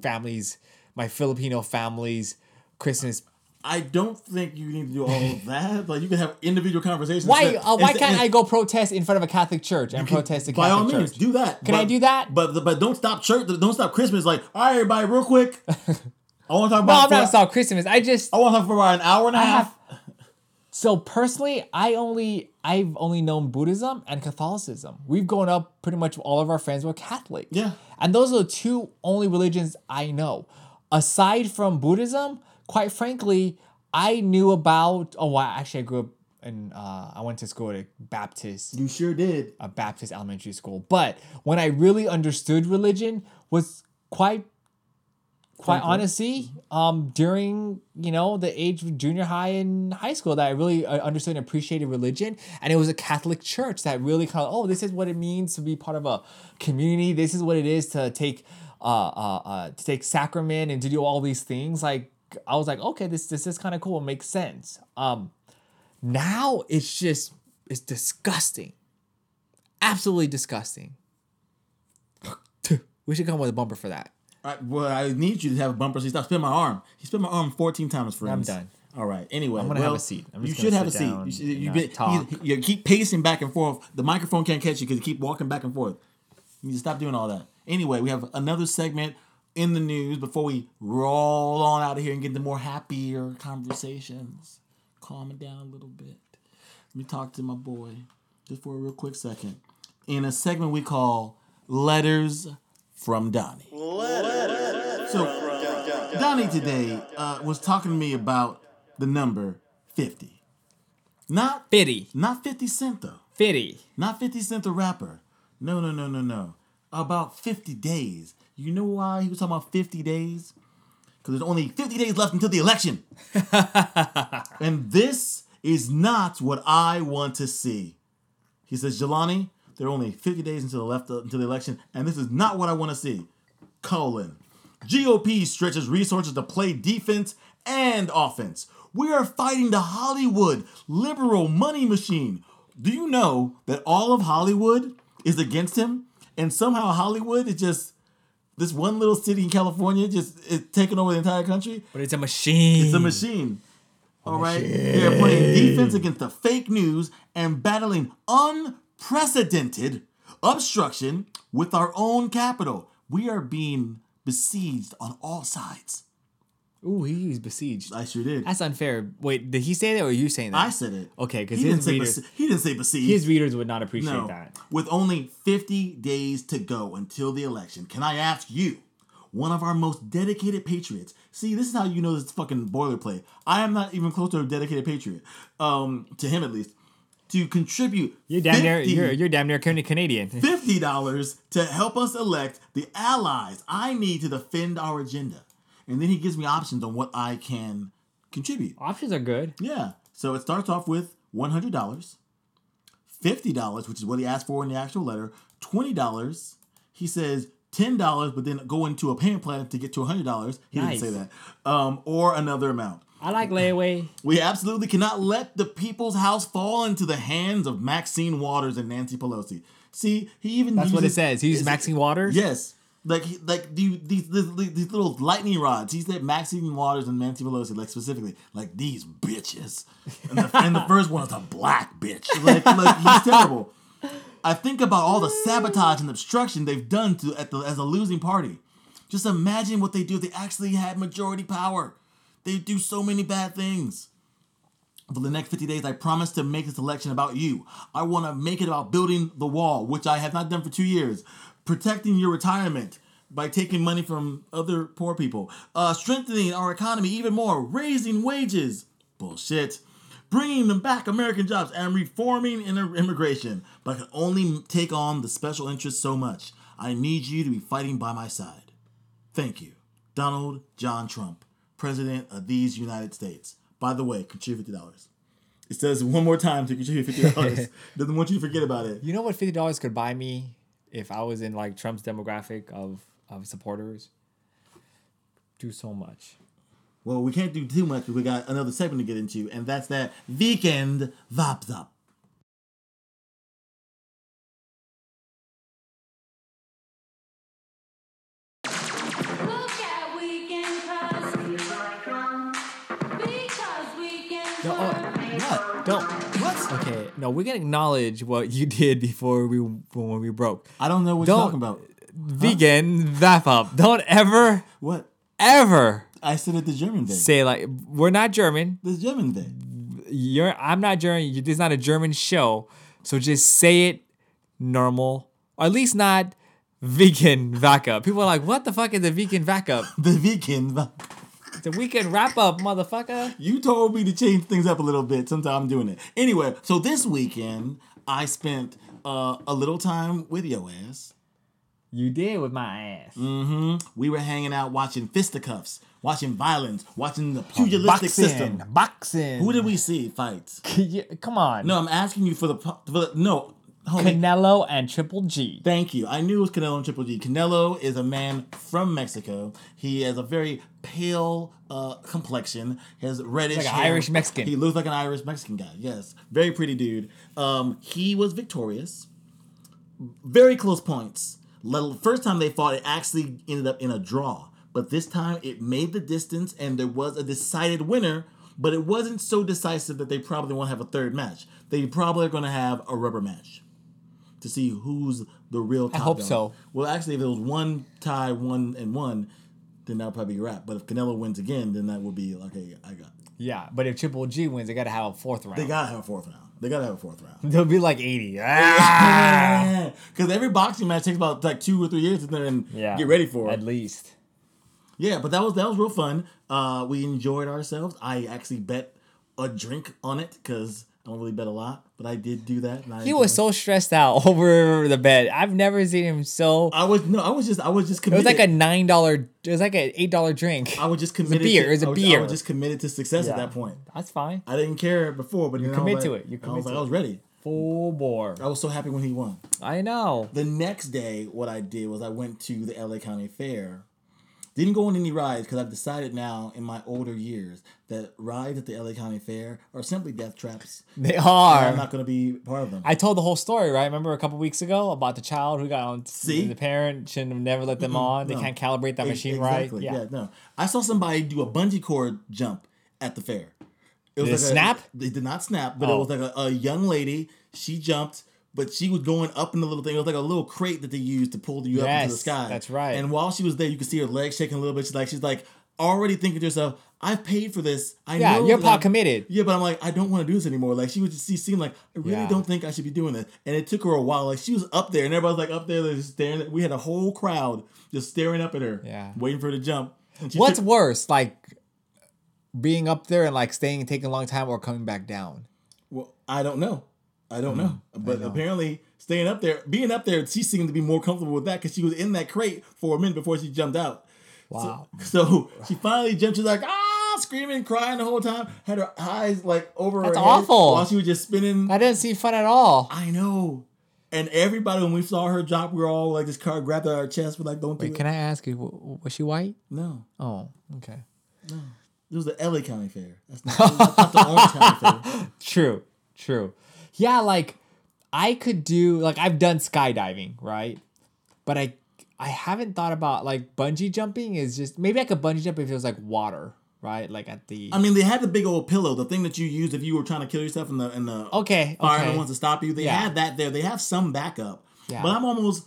family's my Filipino family's Christmas. I don't think you need to do all of that. Like you can have individual conversations. Why Instead- uh, why instead- can't I go protest in front of a Catholic church and protest the By all Catholic means, church? do that. Can I do that? But but don't stop church. Don't stop Christmas. Like, all right, everybody, real quick. I want to talk about. No. I'm not stop Christmas. I just I want to talk for about an hour and a I half. have so personally, I only I've only known Buddhism and Catholicism. We've grown up pretty much all of our friends were Catholic. Yeah. And those are the two only religions I know. Aside from Buddhism, quite frankly, I knew about oh well, actually I grew up and uh, I went to school at a Baptist You sure did. a Baptist elementary school. But when I really understood religion was quite quite Frankly. honestly um during you know the age of junior high and high school that I really uh, understood and appreciated religion and it was a Catholic church that really kind of oh this is what it means to be part of a community this is what it is to take uh uh, uh to take sacrament and to do all these things like I was like okay this this is kind of cool it makes sense um now it's just it's disgusting absolutely disgusting. We should come with a bumper for that. Right, well, I need you to have a bumper so you stop spinning my arm. He spin my arm 14 times, friends. I'm done. All right. Anyway, I'm gonna have a seat. You should have a seat. You, should, you, been- you, you keep pacing back and forth. The microphone can't catch you because you keep walking back and forth. You need to stop doing all that. Anyway, we have another segment in the news before we roll on out of here and get into more happier conversations. Calm it down a little bit. Let me talk to my boy just for a real quick second. In a segment we call Letters from Donnie. Letters So, Donnie today uh, was talking to me about the number 50. Not 50. Not 50 Cent, though. 50. Not 50 Cent the rapper. No, no, no, no, no. About 50 days. You know why he was talking about 50 days? Because there's only 50 days left until the election. and this is not what I want to see. He says, Jelani, there are only 50 days until the left until the election, and this is not what I want to see. Colon. GOP stretches resources to play defense and offense. We are fighting the Hollywood liberal money machine. Do you know that all of Hollywood is against him? And somehow Hollywood is just this one little city in California just is taking over the entire country. But it's a machine. It's a machine. All right. They're playing defense against the fake news and battling unprecedented obstruction with our own capital. We are being besieged on all sides. Ooh, he besieged. I sure did. That's unfair. Wait, did he say that or are you saying that? I said it. Okay, because He didn't his say readers, besi- he didn't say besieged. his readers would not appreciate No. that. With only 50 days to go until the election, can I ask you, one of our most dedicated patriots? See, this is how you know this is fucking boilerplate. I am not even close to a dedicated patriot, um, to him at least, to contribute You're damn near 50 you're you're damn near Canadian. fifty dollars to help us elect the allies I need to defend our agenda. And then he gives me options on what I can contribute. Options are good. Yeah. So it starts off with one hundred dollars, fifty dollars, which is what he asked for in the actual letter, twenty dollars. He says ten dollars, but then go into a payment plan to get to hundred dollars. He Nice. didn't say that. Um, or another amount. I like layaway. We absolutely cannot let the people's house fall into the hands of Maxine Waters and Nancy Pelosi. See, he even That's what it says. He's Maxine Waters. Yes. Like like the, these, these these little lightning rods. He said Maxine Waters and Nancy Pelosi, like specifically, like these bitches. And the, and the first one is a black bitch. Like, like he's terrible. I think about all the sabotage and obstruction they've done to at the as a losing party. Just imagine what they do if they actually had majority power. They do so many bad things. For the next 50 days, I promise to make this election about you. I want to make it about building the wall, which I have not done for two years, protecting your retirement by taking money from other poor people, uh, strengthening our economy even more, raising wages. Bullshit. Bringing them back American jobs and reforming inter- immigration, but I can only take on the special interests so much. I need you to be fighting by my side. Thank you. Donald John Trump, President of these United States. By the way, contribute $50. It says one more time to contribute $50. Doesn't want you to forget about it. You know what fifty dollars could buy me if I was in like Trump's demographic of of supporters? Do so much. Well, we can't do too much, but we got another segment to get into, and that's that weekend Vop Zop. No, oh, what? Don't. No, we can acknowledge what you did before we when we broke. I don't know what Don't- you're talking about. Vegan wrap up. Don't ever, What? ever I said it the German thing. say like we're not German. The German thing. You're I'm not German. This is not a German show. So just say it normal, or at least not vegan vaca. People are like, what the fuck is a vegan vaca? The weekend Vop. The weekend wrap up, motherfucker. You told me to change things up a little bit. Sometimes I'm doing it. Anyway, so this weekend, I spent uh, a little time with your ass. You did with my ass. hmm We were hanging out watching fisticuffs, watching violence, watching the pugilistic system. boxing. Who did we see fight? Come on. No, I'm asking you for the, for the no. Homie, Canelo and Triple G. Thank you. I knew it was Canelo and Triple G. Canelo is a man from Mexico. He has a very pale uh, complexion. Has reddish Like an hair. Irish Mexican. He looks like an Irish Mexican guy. Yes, very pretty dude. Um, he was victorious. Very close points. First time they fought, it actually ended up in a draw. But this time, it made the distance, and there was a decided winner. But it wasn't so decisive that they probably won't have a third match. They probably are going to have a rubber match to see who's the real. Top I hope dog. so. Well, actually, if it was one tie, one and one, then that'll probably be a wrap. But if Canelo wins again, then that would be like, okay. I got. Yeah, but if Triple G wins, they gotta have a fourth round. They gotta have a fourth round. They gotta have a fourth round. They'll be like 80. Ah! Because every boxing match takes about like two or three years to then Yeah. get ready for it. At least. Yeah, but that was that was real fun. Uh, we enjoyed ourselves. I actually bet a drink on it because don't really bet a lot, but I did do that. He was so stressed out over the bet. I've never seen him so. I was no, I was just I was just It was committed. like a nine dollar. It was like an eight dollar drink. I was just It was a committed. beer. To, It was a I beer. I was just committed to success at that point. That's fine. I didn't care before, but You I commit like- to it. You I commit was like, I was ready. Full bore. I was so happy when he won. I know. The next day, what I did was I went to the LA County Fair. Didn't go on any rides because I've decided now in my older years that rides at the LA County Fair are simply death traps. They And are. I'm not going to be part of them. I told the whole story, right? Remember a couple weeks ago about the child who got on. See? the parent shouldn't have never let them on. They No. can't calibrate that E- machine exactly, right. Yeah. no. I saw somebody do a bungee cord jump at the fair. It Did it a- snap? They did not snap, but Oh. it was like a, a young lady. She jumped, but she was going up in the little thing. It was like a little crate that they used to pull you up into the sky. that's right. And while she was there, you could see her legs shaking a little bit. She's like, she's like already thinking to herself, "I've paid for this. I Yeah, know you're pot committed. Yeah, but I'm like, I don't want to do this anymore. Like she would just she seemed like I really Yeah. don't think I should be doing this. And it took her a while. Like she was up there, and everybody was like up there, just staring. We had a whole crowd just staring up at her, Yeah. waiting for her to jump. What's took- worse, like being up there and like staying and taking a long time, or coming back down? Well, I don't know. I don't know. But know. apparently, staying up there, being up there, she seemed to be more comfortable with that because she was in that crate for a minute before she jumped out. Wow. So she finally jumped. She's like, ah, screaming, crying the whole time. Had her eyes like over That's her head awful. while she was just spinning. That didn't seem fun at all. I know. And everybody, when we saw her drop, we were all like, this car grabbed at our chest. We're like, don't do Wait, it. can I ask you, was she white? No, Oh, okay. No. It was the LA County Fair. That's not, that's not the Orange County Fair. True, true. Yeah, like I could do like I've done skydiving, right? But I I haven't thought about like bungee jumping is just maybe I could bungee jump if it was like water, right? Like at the I mean, they had the big old pillow, the thing that you used if you were trying to kill yourself in the in the Okay, fireman okay. wants to stop you. They Yeah. had that there. They have some backup. Yeah. But I'm almost,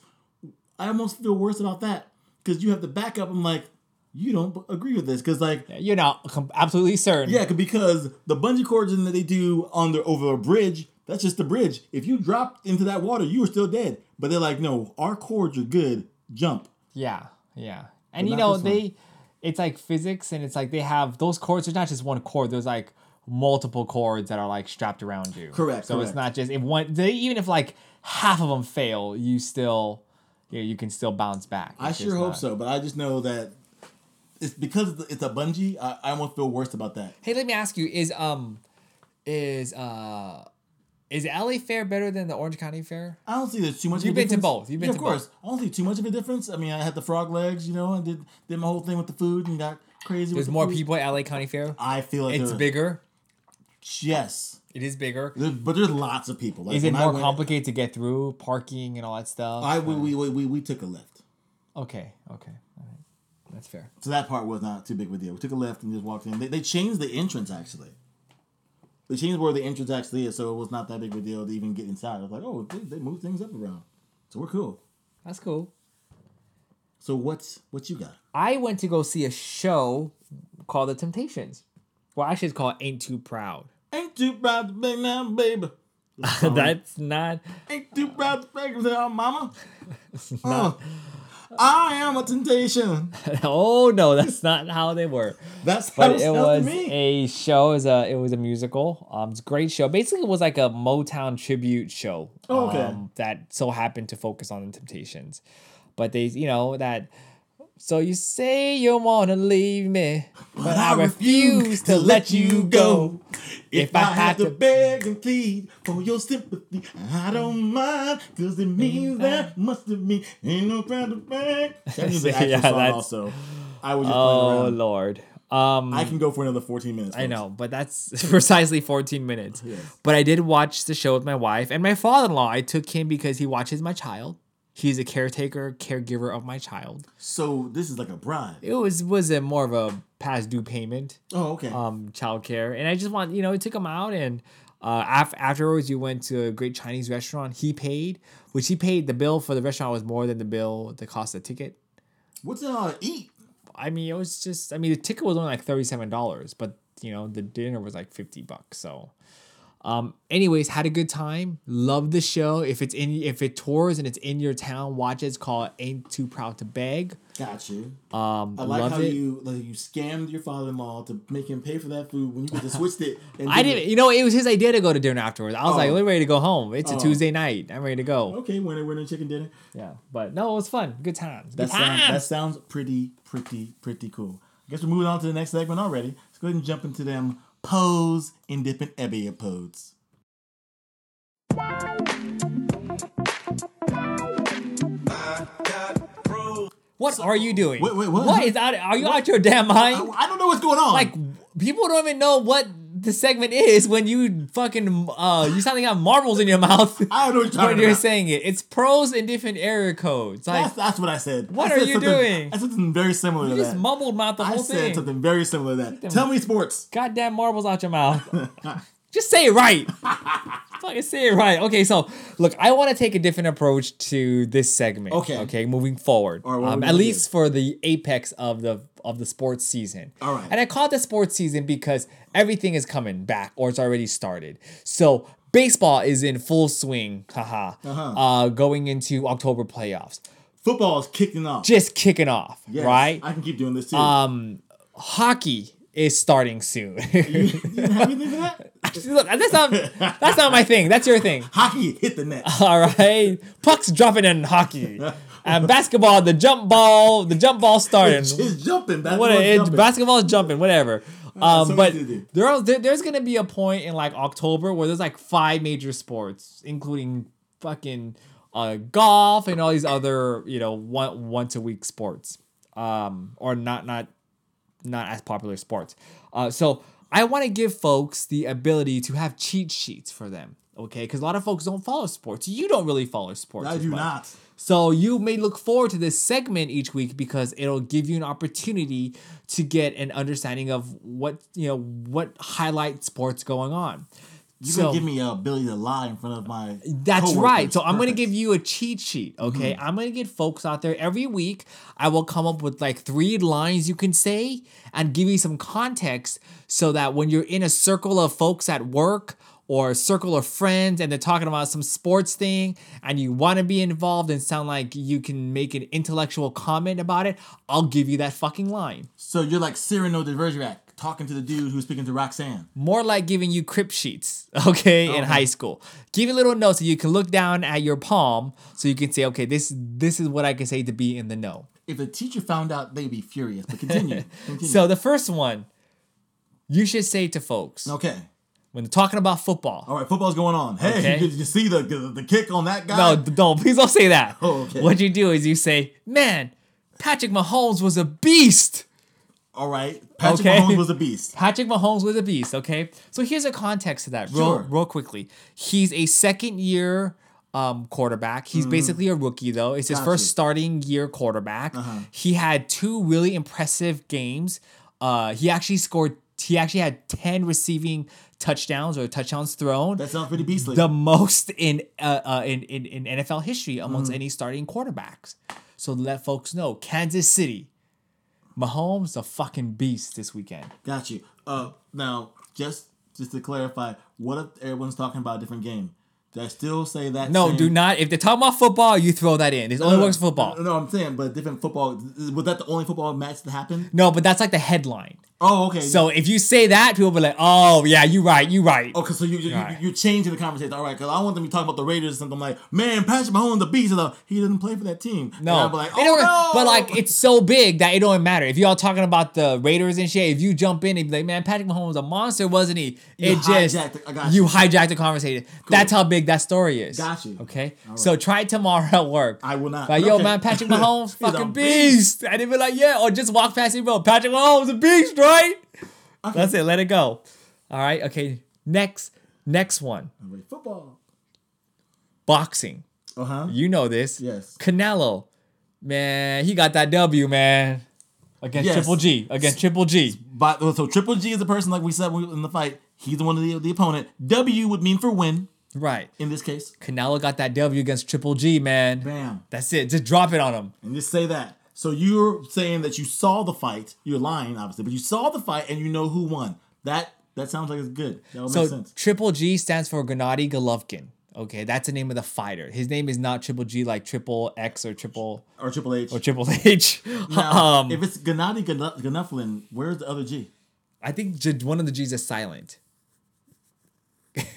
I almost feel worse about that because you have the backup. I'm like, you don't agree with this because like You're not com- absolutely certain. yeah, because the bungee cords that they do on the over a bridge, that's just the bridge. If you dropped into that water, you were still dead. But they're like, no, our cords are good. Jump. Yeah, yeah. And But you know, they it's like physics and it's like they have those cords, there's not just one cord, there's like multiple cords that are like strapped around you. Correct, So it's not just if one they even if like half of them fail, you still you, know, you can still bounce back. I sure hope not- so, but I just know that it's because it's a bungee. I, I almost feel worse about that. Hey, let me ask you, is um is uh is LA Fair better than the Orange County Fair? I don't see there's too much. You've of a been to both. You've been yeah, to of course. both. I don't see too much of a difference. I mean, I had the frog legs, you know, and did did my whole thing with the food and got crazy. There's with the more food. people at LA County Fair. I feel like it's bigger. Yes, It is bigger. There- but there's lots of people. Like, is it more went- complicated to get through parking and all that stuff? I we, we, we, we, we took a lift. Okay, okay, all right, that's fair. so that part was not too big of a deal. We took a lift and just walked in. They, they changed the entrance actually. They changed where the entrance actually is, so it was not that big of a deal to even get inside. I was like, oh, they, they moved things up around, so we're cool. That's cool. So what's what you got? I went to go see a show called The Temptations. Well, actually, it's called Ain't Too Proud. Ain't too proud to beg now, baby. That's not. Ain't too proud to beg now, mama. Oh, I am a temptation. oh no, that's not how they were. That's but it it sounds to was a show. It was a it was a musical. Um, it's a great show. Basically, it was like a Motown tribute show. Oh, okay. um, that so happened to focus on the Temptations, but they, you know, that. So you say you wanna leave me, but I refuse to let you go. If I have to beg and plead for your sympathy, I don't mind, cause it means that much to me. Ain't no proud to beg. That is an actual Yeah, song that's- also. I was just Oh around. lord. Um, I can go for another 14 minutes. I know, but that's precisely 14 minutes. Yes. But I did watch the show with my wife and my father in law. I took him because he watches my child. He's a caretaker, caregiver of my child. So this is like a bribe. It was was a more of a past due payment. Oh, okay. Um, child care, and I just want you know, I took him out, and uh, af- afterwards, you went to a great Chinese restaurant. He paid, which he paid. The bill for the restaurant was more than the bill, the cost of the ticket. What's it all eat? I mean, it was just. I mean, the ticket was only like thirty seven dollars, but you know, the dinner was like fifty bucks. So, um, anyways, had a good time. Love the show. If it's in, if it tours and it's in your town, watch it. It's called "Ain't Too Proud to Beg." Got you. Um, I like love how it. you like you scammed your father-in-law to make him pay for that food when you could have switched it. And I did didn't. You know, it was his idea to go to dinner afterwards. I was Oh. like, we're ready to go home. It's a Oh. Tuesday night. I'm ready to go. Okay, winner, winner, chicken dinner. Yeah, but no, it was fun. Good times. Good That sounds, that sounds pretty, pretty, pretty cool. I guess we're moving on to the next segment already. Let's go ahead and jump into them pose in different episodes. What are you doing? Wait, wait, what? What is out? Are you out your damn mind? I, I don't know what's going on. Like people don't even know what the segment is when you fucking uh you sound like you have marbles in your mouth I don't know what you're when you're about. saying it. It's pros in different area codes. Like that's, that's what I said. What I are said you doing? I said something very similar to that. you to just that. mumbled mouth the I whole said thing. something very similar to that. Tell me sports. Goddamn marbles out your mouth. just say it right. Fucking say it right. Okay, so look, I want to take a different approach to this segment. Okay. Okay, moving forward. All right, um, at least for the apex of the of the sports season. All right. And I call it the sports season because everything is coming back or it's already started. So baseball is in full swing, haha. Uh-huh. Uh, going into October playoffs. Football is kicking off. Just kicking off, Yes, right? I can keep doing this too. Um, hockey is starting soon. you didn't have anything for that? Look, that's not that's not my thing. That's your thing. Hockey hit the net. All right, pucks dropping in hockey, and basketball. The jump ball, the jump ball starting. It's jumping. What Basketball's it, jumping. basketball's jumping, whatever. Um, but easy to do. there, are, there, there's gonna be a point in like October where there's like five major sports, including fucking uh, golf and all these other you know one once a week sports, um, or not not not as popular sports. Uh, so I want to give folks the ability to have cheat sheets for them. Okay, because a lot of folks don't follow sports. You don't really follow sports. I do much. not. So you may look forward to this segment each week because it'll give you an opportunity to get an understanding of what you know what highlight sports going on. You So- gonna give me a ability to lie in front of my. That's right. So I'm going to give you a cheat sheet, okay? Mhm. I'm going to get folks out there every week. I will come up with like three lines you can say and give you some context so that when you're in a circle of folks at work or a circle of friends and they're talking about some sports thing and you want to be involved and sound like you can make an intellectual comment about it, I'll give you that fucking line. So you're like Cyrano de Bergerac talking to the dude who's speaking to Roxanne. More like giving you crip sheets, okay, in high school. Give you little notes so you can look down at your palm so you can say, okay, this this is what I can say to be in the know. If the teacher found out, they'd be furious. But continue. continue. So the first one, you should say to folks. Okay. When they're talking about football. All right, football's going on. Hey, Okay. did you see the, the kick on that guy? No, no, please don't say that. Oh, okay. What you do is you say, man, Patrick Mahomes was a beast. All right, Patrick Mahomes was a beast. Patrick Mahomes was a beast. Okay, so here's a context to that, real, Sure. real quickly. He's a second year um, quarterback. He's Mhm. basically a rookie though. It's his Got first you. starting year quarterback. Uh-huh. He had two really impressive games. Uh, he actually scored. He actually had ten receiving touchdowns or touchdowns thrown. That sounds pretty beastly. The most in uh, uh in, in in NFL history amongst Mhm. any starting quarterbacks. So let folks know, Kansas City, Mahomes a fucking beast this weekend. Got you. Uh, now just just to clarify, what if everyone's talking about a different game? Did I still say that? No, same- do not. If they're talking about football, you throw that in. This only No, works for football. No, no, I'm saying, but different football. Was that the only football match that happened? No, but that's like the headline. Oh, okay. So if you say that, people will be like, "Oh, yeah, you right, you right." Okay, so you, you, Right. you, changing the conversation. All right, because I want them to be talking about the Raiders or something like, man, Patrick Mahomes, the beast. And, uh, he didn't play for that team. And No, like, oh, no. but like it's so big that it don't matter. If y'all talking about the Raiders and shit, if you jump in and be like, "Man, Patrick Mahomes was a monster, wasn't he?" You it just hijacked it. I got you you. hijacked the conversation. That's how big that story is. Got you. Okay, right. so try tomorrow at work. I will not. Like, But yo, okay. man, Patrick Mahomes, fucking beast. beast. And they be like, yeah, or just walk past him, bro. Patrick Mahomes, a beast, right? That's it. Let it go. All right. Okay. Next, next one. Football. Boxing. Uh huh. You know this. Yes. Canelo, man, he got that W, man, against Yes. Triple G. Against Triple G. But so Triple G is the person, like we said in the fight. He's the one of the, the opponent. W would mean for win Right. in this case. Canelo got that W against Triple G, man. Bam. That's it. Just drop it on him. And just say that. So you're saying that you saw the fight. You're lying, obviously, but you saw the fight and you know who won. That that sounds like it's good. That would So make sense. Triple G stands for Gennady Golovkin. Okay, that's the name of the fighter. His name is not Triple G like Triple X or Triple Or Triple H. or Triple H. Now, um, if it's Gennady Gan- Ganuflin, where's the other G? I think one of the G's is silent.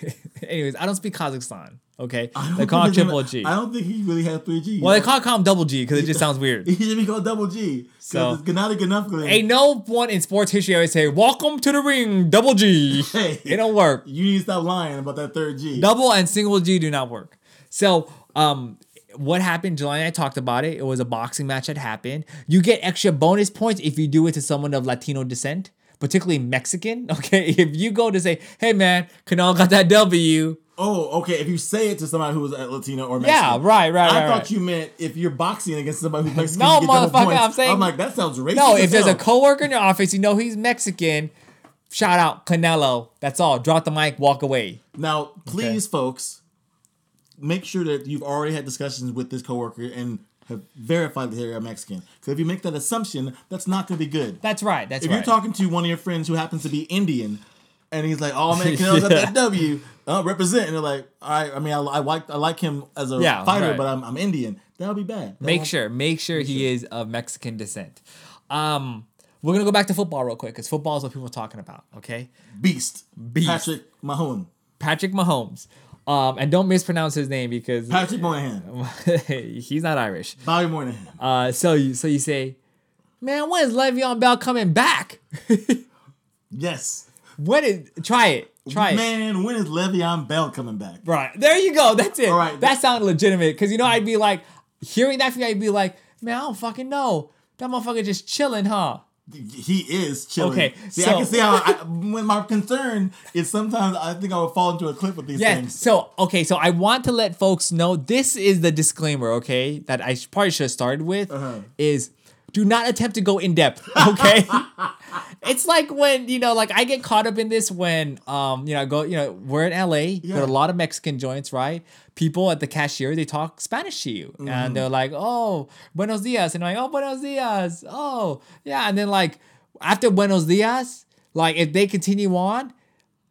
Anyways, I don't speak Kazakhstan. Okay, they call him think his name- Triple G. I don't think he really has three G. Well, they call, call him Double G because it just sounds weird. He should be called Double G. So- Gennady Ganuflin. Ain't no one in sports history always say, "Welcome to the ring, Double G." Hey. it don't work. You need to stop lying about that third G. Double and single G do not work. So, um, what happened? July and I talked about it. It was a boxing match that happened. You get extra bonus points if you do it to someone of Latino descent, particularly Mexican. Okay, if you go to say, "Hey, man, Canal got that W," Oh, okay. If you say it to somebody who was Latino or Mexican, Yeah, Mexican. right, right, I right, thought right. you meant if you're boxing against somebody who's Mexican. No, motherfucker. I'm saying- I'm like, that sounds racist. No, if there's a coworker in your office, you know he's Mexican. Shout out Canelo. That's all. Drop the mic, walk away. Now, please, folks, make sure that you've already had discussions with this coworker and have verified that they're Mexican. Because if you make that assumption, that's not going to be good. That's right. That's if right. you're talking to one of your friends who happens to be Indian, and he's like, "Oh man, Canelo's got that W, uh, represent," and they're like, "All right, I mean, I, I like I like him as a Yeah, fighter, right. but I'm, I'm Indian." That'll be bad. That make sure, make sure he is of Mexican descent. Um, we're gonna go back to football real quick because football is what people are talking about. Okay, Beast, Beast. Patrick Mahomes, Patrick Mahomes. Um, and don't mispronounce his name because Patrick Moynihan, he's not Irish. Bobby Moynihan. Uh, so you so you say, man, when is Le'Veon Bell coming back? Yes, When is try it, try it. man. When is Le'Veon Bell coming back? Right. There you go. That's it. All right. That sounded legitimate. Cause you know, I'd be like, hearing that from you, I'd be like, man, I don't fucking know. That motherfucker just chilling, huh? He is chilling. Okay, see, so- I can see how. I, when my concern is sometimes I think I would fall into a clip with these Yes. things. So, okay, so I want to let folks know this is the disclaimer, okay, that I probably should have started with Uh-huh. is do not attempt to go in depth, okay? it's like when you know, like I get caught up in this when um, you know, I go, you know, we're in LA, Yeah. go to a lot of Mexican joints, right? People at the cashier, they talk Spanish to you, Mhm. and they're like, "Oh, buenos dias," and I'm like, "Oh, buenos dias." Oh, yeah, and then like after buenos dias, like if they continue on,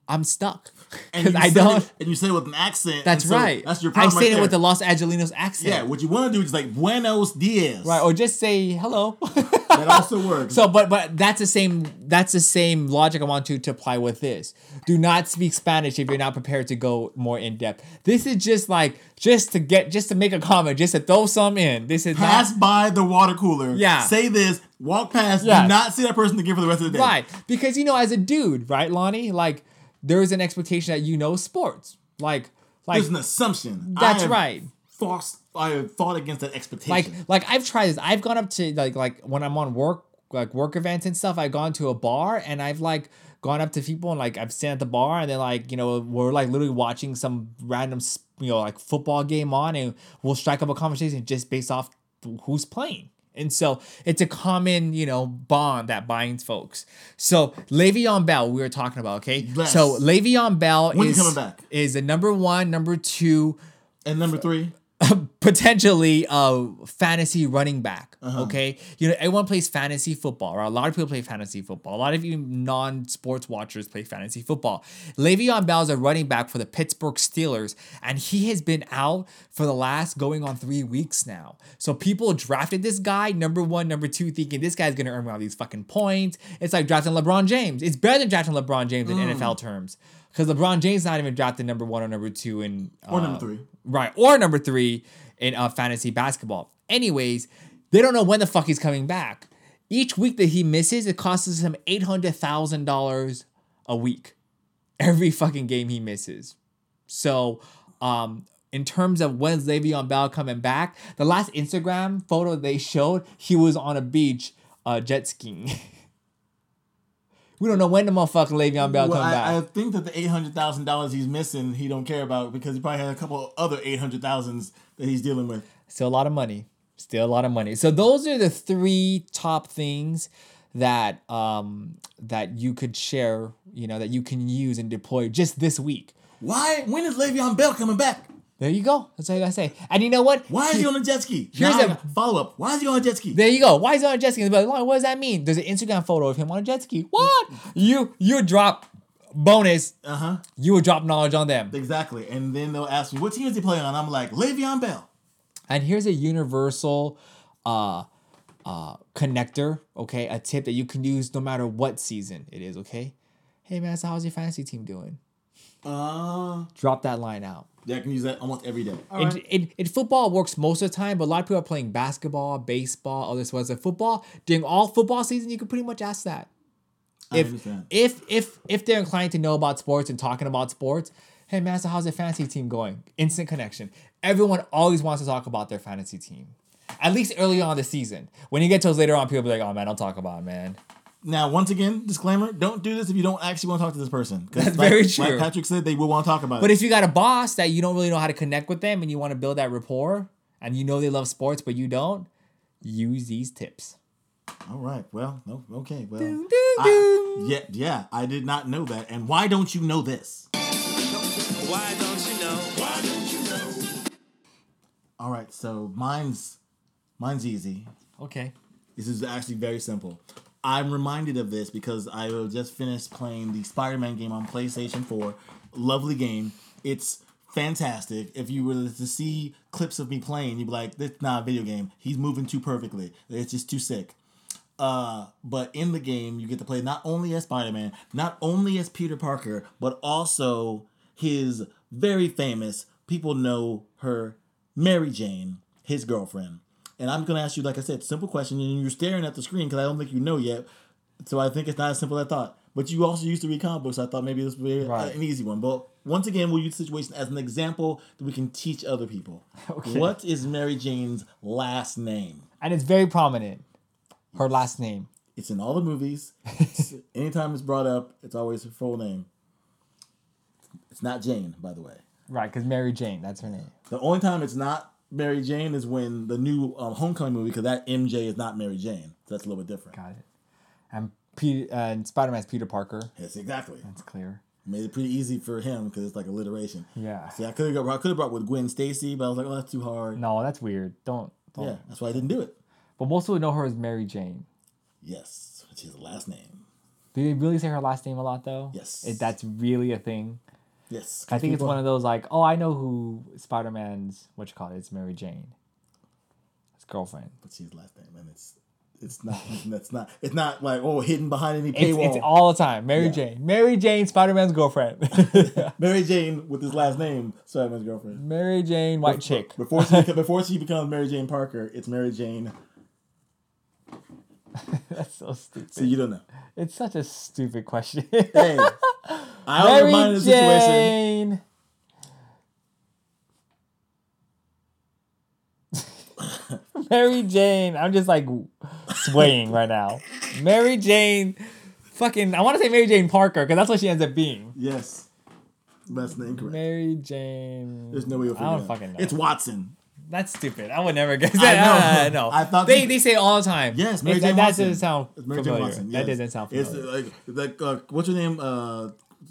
I'm stuck And I don't. it- and you say it with an accent. That's so right. That's your problem. I say right it with the. Los Angeles accent. Yeah, what you want to do is like Buenos dias. Right, or just say hello. that also works. So, but but that's the same that's the same logic I want to to apply with this. Do not speak Spanish if you're not prepared to go more in depth. This is just like just to get just to make a comment, just to throw some in. This is Pass not by the water cooler. Yeah. Say this. Walk past. Yes. Do not see that person again for the rest of the day. right because you know as a dude, right, Lonnie, like there is an expectation that you know sports, like like There's an assumption. That's right. Fought, I fought against that expectation. like like I've tried this. I've gone up to like like when I'm on work like work events and stuff. I've gone to a bar and I've like gone up to people and like I've sat at the bar and they're like you know we're like literally watching some random you know like football game on and we'll strike up a conversation just based off who's playing. And so it's a common, you know, bond that binds folks. So Le'Veon Bell, we were talking about, okay? Yes. So Le'Veon Bell When's is coming back? is the number one, number two, and number three, potentially a fantasy running back. Uh-huh. Okay, you know everyone plays fantasy football. Right? A lot of people play fantasy football. A lot of you non-sports watchers play fantasy football. Le'Veon Bell is a running back for the Pittsburgh Steelers, and he has been out for the last going on three weeks now. So people drafted this guy number one, number two, thinking this guy's gonna earn me all these fucking points. It's like drafting LeBron James. It's better than drafting LeBron James in Mm. NFL terms. Because LeBron James not even drafted number one or number two in Or uh, number three. right? Or number three in uh, fantasy basketball. Anyways, they don't know when the fuck he's coming back. Each week that he misses, it costs him eight hundred thousand dollars a week. Every fucking game he misses. So, um, in terms of when's Le'Veon Bell coming back, the last Instagram photo they showed, he was on a beach, uh, jet skiing. we don't know when the motherfucking Le'Veon Bell well, come back. I, I think that the eight hundred thousand dollars he's missing, he don't care about because he probably had a couple other eight hundred thousands that he's dealing with. Still a lot of money. Still a lot of money. So those are the three top things that um that you could share, you know, that you can use and deploy just this week. Why? When is Le'Veon Bell coming back? There you go. That's all you gotta say. And you know what? Why is he on a jet ski? Here's Now I a- follow up. Why is he on a jet ski? There you go. Why is he on a jet ski? They'll like, what does that mean? There's an Instagram photo of him on a jet ski. What? you you drop bonus. Uh huh. You would drop knowledge on them. Exactly. And then they'll ask me, what team is he playing on? I'm like, Le'Veon Bell. And here's a universal uh uh connector, okay? A tip that you can use no matter what season it is, okay? Hey man, so how's your fantasy team doing? Uh, Drop that line out. yeah, I can use that almost every day. In, in, in football, works most of the time, but a lot of people are playing basketball, baseball, all this was. football, during all football season, you can pretty much ask that. I If, understand. if if if they're inclined to know about sports and talking about sports, hey man, so how's your fantasy team going? Instant connection. Everyone always wants to talk about their fantasy team. At least early on in the season. When you get to those later on, people be like, oh man, don't talk about it, man. Now, once again, disclaimer: don't do this if you don't actually want to talk to this person. That's like- very Like true. Patrick said, they will want to talk about But it. But if you got a boss that you don't really know how to connect with them and you want to build that rapport and you know they love sports but you don't, use these tips. All right. Well, no. Okay. Well. I- yeah. Yeah. I did not know that. And why don't you know this? Why don't you know? Why don't you know? All right. So mine's mine's easy. Okay. This is actually very simple. I'm reminded of this because I just finished playing the Spider-Man game on PlayStation 4. Lovely game. It's fantastic. If you were to see clips of me playing, you'd be like, "This is not a video game. He's moving too perfectly. It's just too sick." Uh, but in the game, you get to play not only as Spider-Man, not only as Peter Parker, but also his very famous. People know her, Mary Jane, his girlfriend. And I'm gonna ask you, like I said, simple question, and you're staring at the screen because I don't think you know yet. So I think it's not as simple as I thought. But you also used to read comic books. So I thought maybe this would be Right. an easy one. But once again, we'll use the situation as an example that we can teach other people. Okay. What is Mary Jane's last name? And it's very prominent. Her last name. It's in all the movies. It's- anytime it's brought up, it's always her full name. It's not Jane, by the way. Right, because Mary Jane, that's her name. The only time it's not Mary Jane is when the new um, Homecoming movie, because that MJ is not Mary Jane. So that's a little bit different. Got it. And Peter and Spider Man's Peter Parker. Yes, exactly. That's clear. Made it pretty easy for him because it's like alliteration. Yeah. See, I could have I could have brought with Gwen Stacy, but I was like, oh, that's too hard. No, that's weird. Don't. don't. Yeah, that's why I didn't do it. But most people know her as Mary Jane. Yes, which is the last name. Do they really say her last name a lot though? Yes. It, that's really a thing. Yes, I think it's one of those like, oh, I know who Spider Man's what you call it. It's Mary Jane. His girlfriend. But she's last name, and it's it's not that's not it's not like oh hidden behind any It's, paywall. it's all the time. Mary Yeah. Jane. Mary Jane, Spider Man's girlfriend. Mary Jane with his last name, Spider-Man's girlfriend. Mary Jane, white Be- chick. Before she before she becomes Mary Jane Parker, it's Mary Jane. That's so stupid. So you don't know. It's such a stupid question. Hey, I don't mind the situation. Jane. Mary Jane. I'm just like swaying right now. Mary Jane. Fucking. I want to say Mary Jane Parker because that's what she ends up being. Yes, that's the incorrect. Mary Jane. There's no way you'll I don't it out. fucking know. It's Watson. That's stupid. I would never guess I that. know. I know. I thought they they say it all the time. Yes, Mary It- Jane that, doesn't sound Mary Jane. Watson. That doesn't sound familiar. It's like like uh, what's her name? Uh,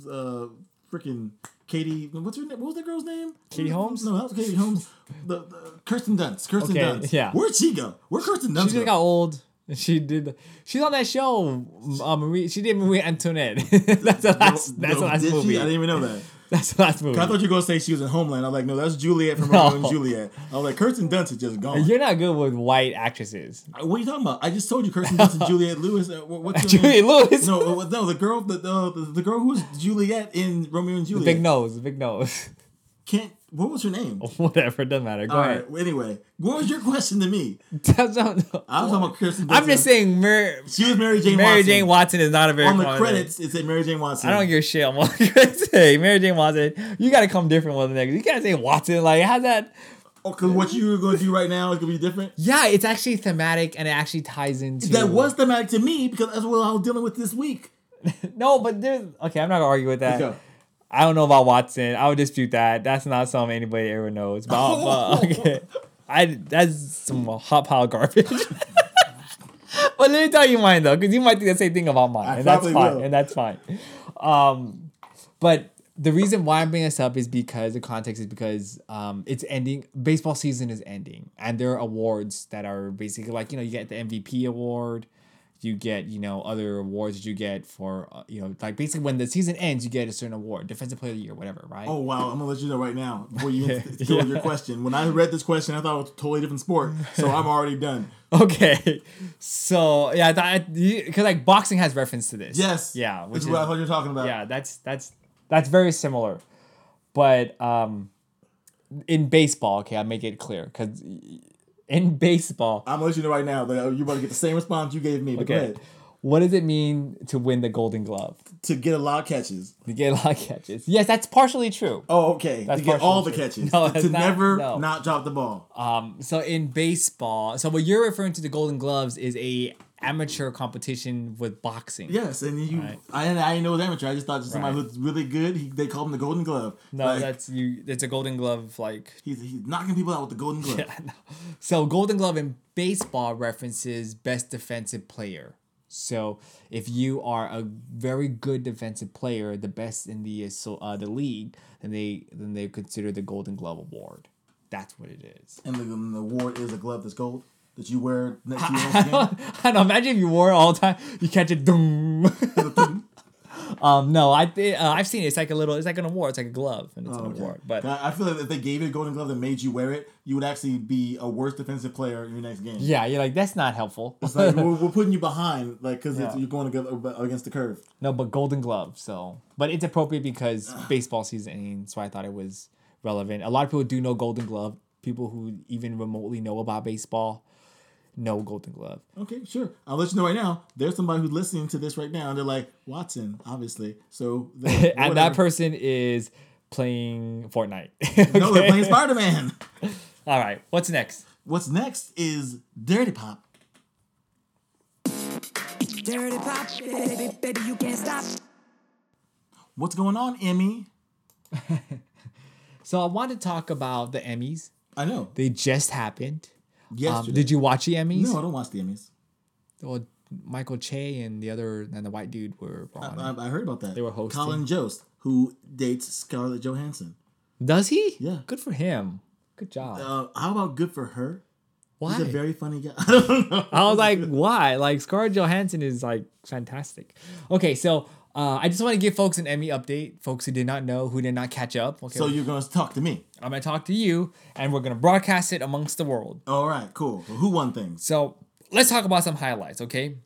uh, freaking Katie. What's her name? What was that girl's name? Katie Holmes? No, that was Katie Holmes. The, the Kirsten Dunst. Kirsten Okay, Dunst. yeah. Where'd she go? Where Kirsten Dunst? she just go? got old. She did. She's on that show. Uh, Marie. She did Marie Antoinette. that's the last. that's No, the last did she? I didn't even know that. That's the last movie. I thought you were gonna say she was in Homeland. I'm like, no, that's Juliet from No. Romeo and Juliet. I was like, Kirsten Dunst is just gone. You're not good with white actresses. What are you talking about? I just told you Kirsten Dunst and Juliette Lewis. Uh, what- what's her Juliet name? Lewis. No, uh, no, the girl, the, the the the girl who was Juliet in Romeo and The Juliet. big nose. The big nose. Can't. What was her name? Whatever. Doesn't matter. Go All ahead. right. Anyway, what was your question to me? That's not- I was talking about Kirsten. Dunst. I'm just saying, Mary, She was Mary Jane. Mary Watson. Jane Watson is not a very On the name. credits, it said Mary Jane Watson. I don't give a shit. I'm like, say Mary Jane Watson. You got to come different with the next. You can't say Watson. Like, how's that? Oh, because what you're going to do right now is going to be different. Yeah, it's actually thematic and it actually ties into. That was thematic to me because that's what I was dealing with this week. No, but there's. Okay, I'm not gonna argue with that. I don't know about Watson. I would dispute that. That's not something anybody ever knows. But, but okay, I that's some hot pile garbage. but let me tell you mine though, because you might think the same thing about mine, I and that's fine. will. And that's fine. Um, but the reason why I'm bringing this up is because the context is because um, it's ending. Baseball season is ending, and there are awards that are basically like you know you get the MVP award, you get you know other awards that you get for uh, you know like basically when the season ends you get a certain award, defensive player of the year, whatever, right? Oh wow! I'm gonna let you know right now before you even Yeah. your question. When I read this question, I thought it was a totally different sport, so I'm already done. Okay, so yeah, that because like boxing has reference to this. Yes. Yeah, Which is what I thought you were talking about. Yeah, that's that's that's very similar, but um, in baseball, okay, I'll make it clear because in baseball, I'm gonna let you know right now that you're about to get the same response you gave me. But go okay, ahead. what does it mean to win the Golden Glove? To get a lot of catches. To get a lot of catches. Yes, that's partially true. Oh, okay. That's to get all the catches. No, to not- never no. not drop the ball. Um, so in baseball, so what you're referring to the Golden Gloves is a amateur competition with boxing. Yes, and you. Right. I I didn't know it was amateur. I just thought somebody Right. who's really good. He, they call him the Golden Glove. No, Like, that's you. It's a Golden Glove like he's he's knocking people out with the Golden Glove. Yeah, no. So Golden Glove in baseball references best defensive player. So if you are a very good defensive player, the best in the so uh, the league, then they then they consider the Golden Glove award. That's what it is. And the, and the award is a glove that's gold that you wear next to your I skin. don't, I don't imagine if you wore it all the time, you catch it. Doom. um, no, I uh, I've seen it. It's like a little. It's like an award. It's like a glove, and it's Oh, an okay. award. But I I feel like if they gave you a Golden Glove that made you wear it, you would actually be a worse defensive player in your next game. yeah, you're like that's not helpful. It's like we're, we're putting you behind, like because Yeah. you're going against the curve. No, but Golden Glove. So, but it's appropriate because baseball season, so I thought it was relevant. A lot of people do know Golden Glove. People who even remotely know about baseball know Golden Glove. Okay, sure. I'll let you know right now. There's somebody who's listening to this right now, and they're like Watson, obviously. So and that person is playing Fortnite. no, they're playing Spider Man. All right, what's next? What's next is Dirty Pop. Dirty pop, baby, baby, you can't stop. What's going on, Emmy? So I want to talk about the Emmys. I know. They just happened. Um, did you watch the Emmys? No, I don't watch the Emmys. Well, Michael Che and the other and the white dude were on. I, I heard about that. They were hosting. Colin Jost, who dates Scarlett Johansson. Does he? Yeah. Good for him. Good job. Uh, how about good for her? Why? He's a very funny guy. I don't know. I was like, why? Like Scarlett Johansson is like fantastic. Okay, so uh, I just want to give folks an Emmy update. Folks who did not know, who did not catch up. Okay, So you're gonna talk to me. I'm gonna talk to you, and we're gonna broadcast it amongst the world. All right, cool. Who won things? So let's talk about some highlights, okay?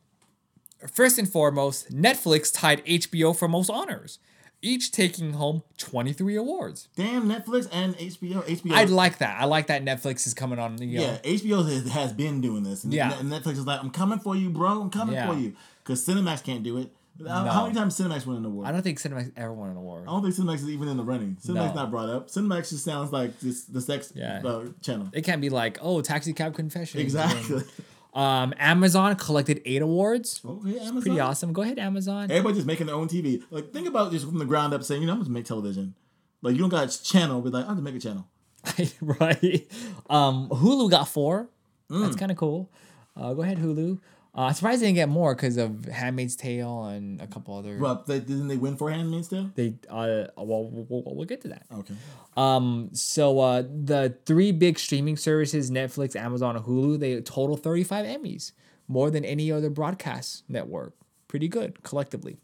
First and foremost, Netflix tied HBO for most honors, each taking home 23 awards. Damn, Netflix and HBO. HBO. I like that. I like that Netflix is coming on. You know, Yeah, HBO has, has been doing this. And Yeah. Net- Netflix is like, I'm coming for you, bro. I'm coming Yeah. for you. Because Cinemax can't do it. How- No. How many times Cinemax won an award? I don't think Cinemax ever won an award. I don't think Cinemax is even in the running. Cinemax No. not brought up. Cinemax just sounds like this, the sex Yeah. uh, channel. It can't be like, oh, Taxi Cab Confessions. Exactly. Um, Amazon collected eight awards. Okay, Amazon. Pretty awesome. Go ahead, Amazon. Everybody just making their own TV. Like, think about just from the ground up saying, you know, I'm just make television. Like, you don't got a channel, but like, I'll just make a channel. right. Um, Hulu got four. Mm. That's kind of cool. Uh, go ahead, Hulu. Uh, I'm surprised they didn't get more because of Handmaid's Tale and a couple other. But they, didn't they win for Handmaid's Tale? They uh well we'll, we'll, we'll get to that. Okay. Um so uh the three big streaming services Netflix, Amazon, and Hulu they total 35 Emmys, more than any other broadcast network. Pretty good collectively.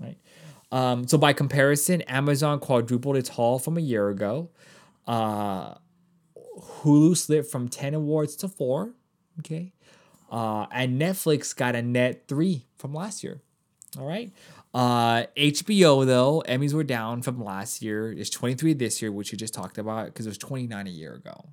Right. Um so by comparison, Amazon quadrupled its haul from a year ago. Uh Hulu slipped from 10 awards to 4, okay? Uh and Netflix got a net 3 from last year. All right. Uh, HBO though Emmys were down from last year. It's 23 this year, which you just talked about, because it was 29 a year ago.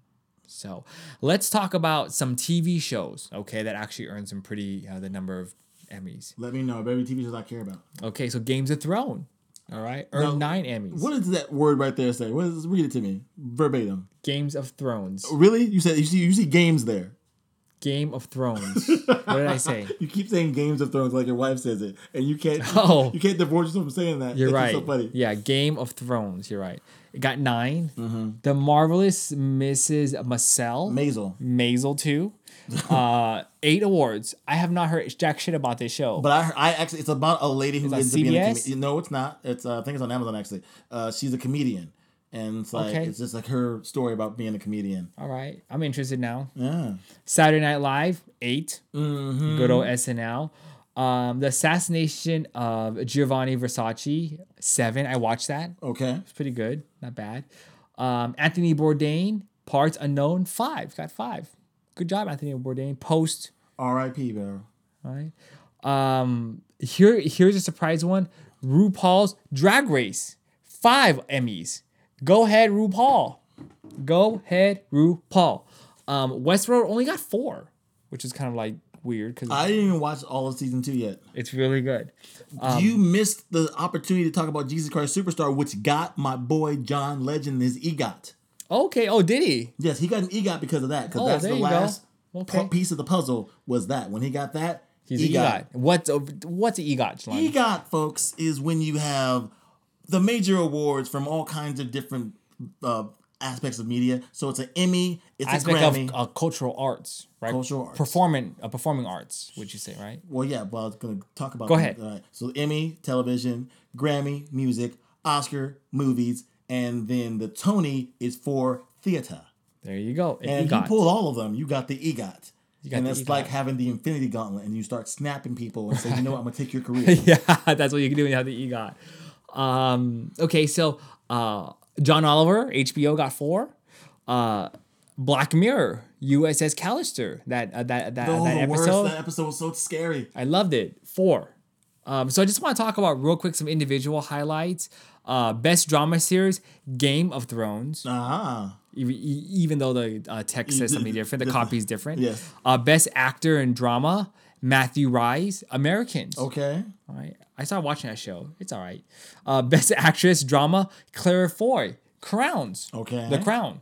So let's talk about some TV shows, okay, that actually earned some pretty uh, the number of Emmys. Let me know. Baby TV shows I care about. Okay, so Games of Thrones, all right, earned Now, nine Emmys. What does that word right there say? What is, read it to me verbatim. Games of Thrones. Really? You said you see you see games there. Game of Thrones. what did I say? You keep saying Games of Thrones like your wife says it, and you can't. Oh. you can't divorce yourself from saying that. You're It's right. So funny. Yeah, Game of Thrones. You're right. It got 9 Mm-hmm. The marvelous Mrs. Maisel. Maisel. Maisel too. uh, eight awards. I have not heard jack shit about this show. But I, I actually, it's about a lady who ends up being a comedian. No, it's not. It's uh, I think it's on Amazon actually. Uh, she's a comedian, and it's like Okay. it's just like her story about being a comedian. All right, I'm interested now. Yeah. Saturday Night Live, 8 Mhm. Good old SNL. Um, the assassination of Giovanni Versace, seven. I watched that. Okay. It's pretty good, not bad. Um, Anthony Bourdain, Parts Unknown, five. Got five. Good job, Anthony Bourdain. Post. R.I.P. Bro. All right. Um, here, here's a surprise one. RuPaul's Drag Race, five Emmys. Go ahead, RuPaul. Go ahead, RuPaul. Um, Westworld only got four, which is kind of like weird because I didn't even watch all of season two yet. it's really good. Um, you missed the opportunity to talk about Jesus Christ Superstar, which got my boy John Legend his EGOT. Okay. Oh, did he? Yes, he got an EGOT because of that. Because Oh, that's the last Okay. pu- piece of the puzzle was that. When he got that, He's an EGOT. What's a, what's an EGOT? Jelani? EGOT, folks, is when you have the major awards from all kinds of different uh, aspects of media. So it's an Emmy, it's aspect a Grammy. of uh, cultural arts, right? Cultural arts. performing, uh, performing arts. Would you say right? well, yeah, well, I was going to talk about Go ahead. All right. So Emmy, television, Grammy, music, Oscar, movies, and then the Tony is for theater. There you go. An And EGOT. you pulled all of them. You got the EGOT. You got and it's EGOT. like having the Infinity Gauntlet, and you start snapping people and say, "You know what? I'm gonna take your career." yeah, that's what you can do when you have the EGOT. Um, okay, so uh, John Oliver, HBO got four. Uh, Black Mirror, USS Callister, that uh, that that, Oh, that the worst. episode. That episode was so scary. I loved it. Four. Um, so I just want to talk about real quick some individual highlights. Uh, best drama series, Game of Thrones. Ah. Even, even though the uh, text says something different, the the- copy is different. Yes. Uh, best actor in drama, Matthew Rise, Americans. Okay. All right. I started watching that show. It's all right. Uh, best actress drama, Claire Foy, Crowns. Okay. The Crown.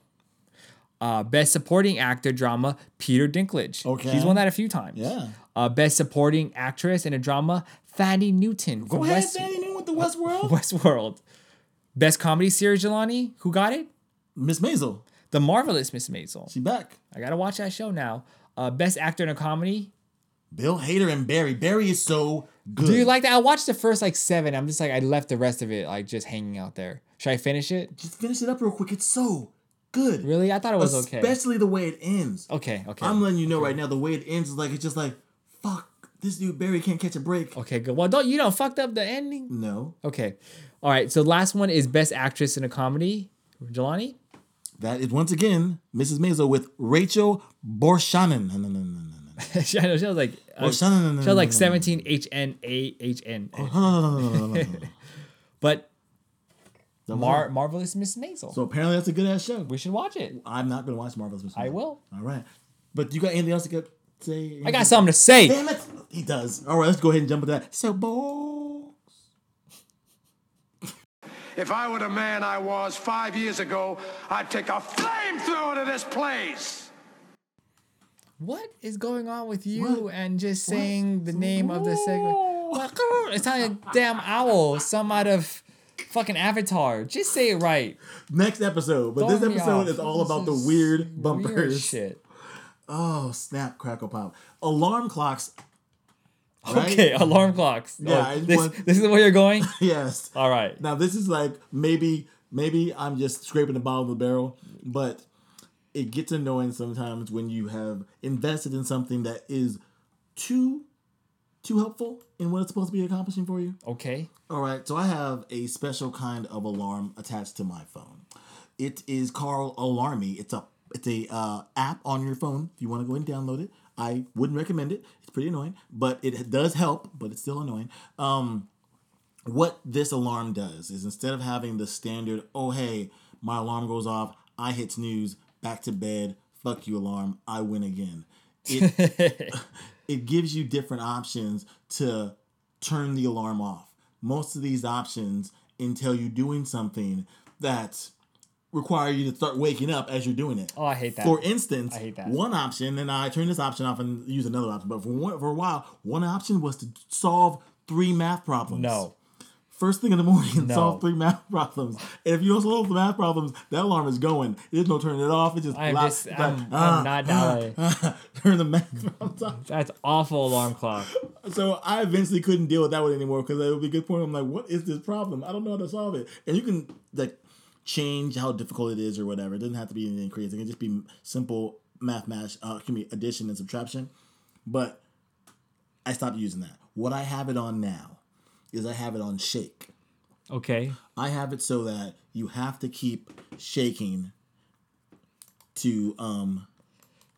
Uh, best supporting actor drama, Peter Dinklage. Okay. He's won that a few times. Yeah. Uh, best supporting actress in a drama, Fanny Newton. Go ahead, West- Fanny Newton with the Westworld. Westworld. Best comedy series, Jelani. Who got it? Miss Maisel. The Marvelous Miss Maisel. She back. I gotta watch that show now. Uh, best actor in a comedy, Bill Hader and Barry. Barry is so good. Do you like that? I watched the first like seven. I'm just like I left the rest of it like just hanging out there. Should I finish it? Just finish it up real quick. It's so good. Really? I thought it was okay. Especially the way it ends. Okay, okay. I'm letting you know right now the way it ends is like it's just like fuck. This dude Barry can't catch a break. Okay, good. Well, don't you know fucked up the ending? No. Okay. All right. So last one is best actress in a comedy. Jelani. That is once again Mrs. Maisel with Rachel Borshanen. No, no, no, no, no. she, I know, she was like Oh, uh, like 17 HNAHN. Oh, but Mar- Marvelous Miss Maisel. So apparently that's a good ass show. We should watch it. I'm not going to watch Marvelous Miss Maisel. I will. All right. But you got anything else to get, say? I got something to say. Damn it. He does. All right, let's go ahead and jump into that. So, boys. if I were the man I was five years ago, I'd take a flamethrower to this place. What is going on with you and just saying the name of the segment. It's like a damn owl, some out of fucking Avatar. Just say it right. Next episode. But this Throw me episode is all This about the weird bumpers. Weird shit. Oh, snap, crackle, pop. Alarm clocks. right? Okay, alarm clocks. Yeah, Oh, this, want- this is where you're going? yes. All right. Now this is like maybe maybe I'm just scraping the bottom of the barrel, but it gets annoying sometimes when you have invested in something that is too too helpful in what it's supposed to be accomplishing for you. Okay. All right, so I have a special kind of alarm attached to my phone. It is called Alarmy. It's a it's a uh, app on your phone. If you want to go and download it, I wouldn't recommend it. It's pretty annoying, but it does help. But it's still annoying. Um, what this alarm does is instead of having the standard, oh hey, my alarm goes off, I hit snooze, back to bed, fuck you alarm, I win again. It it gives you different options to turn the alarm off. Most of these options entail you doing something that require you to start waking up as you're doing it. Oh, I hate that. For instance, I hate that. one option, and I turn this option off and use another option. But for one, for a while, one option was to solve three math problems. No. First thing in the morning, No. solve three math problems. And if you don't solve the math problems, that alarm is going. There's no turning it off. It just I'm loud- just- I'm- like, I'm ah, not ah, that ah. way. turn the math problems off. That's awful alarm clock. So I eventually couldn't deal with that one anymore because it would be a good point. I'm like, what is this problem? I don't know how to solve it. And you can like change how difficult it is or whatever. It doesn't have to be anything crazy. It can just be simple math math, uh, excuse me, addition and subtraction. But I stopped using that. What I have it on now is I have it on shake. Okay. I have it so that you have to keep shaking to um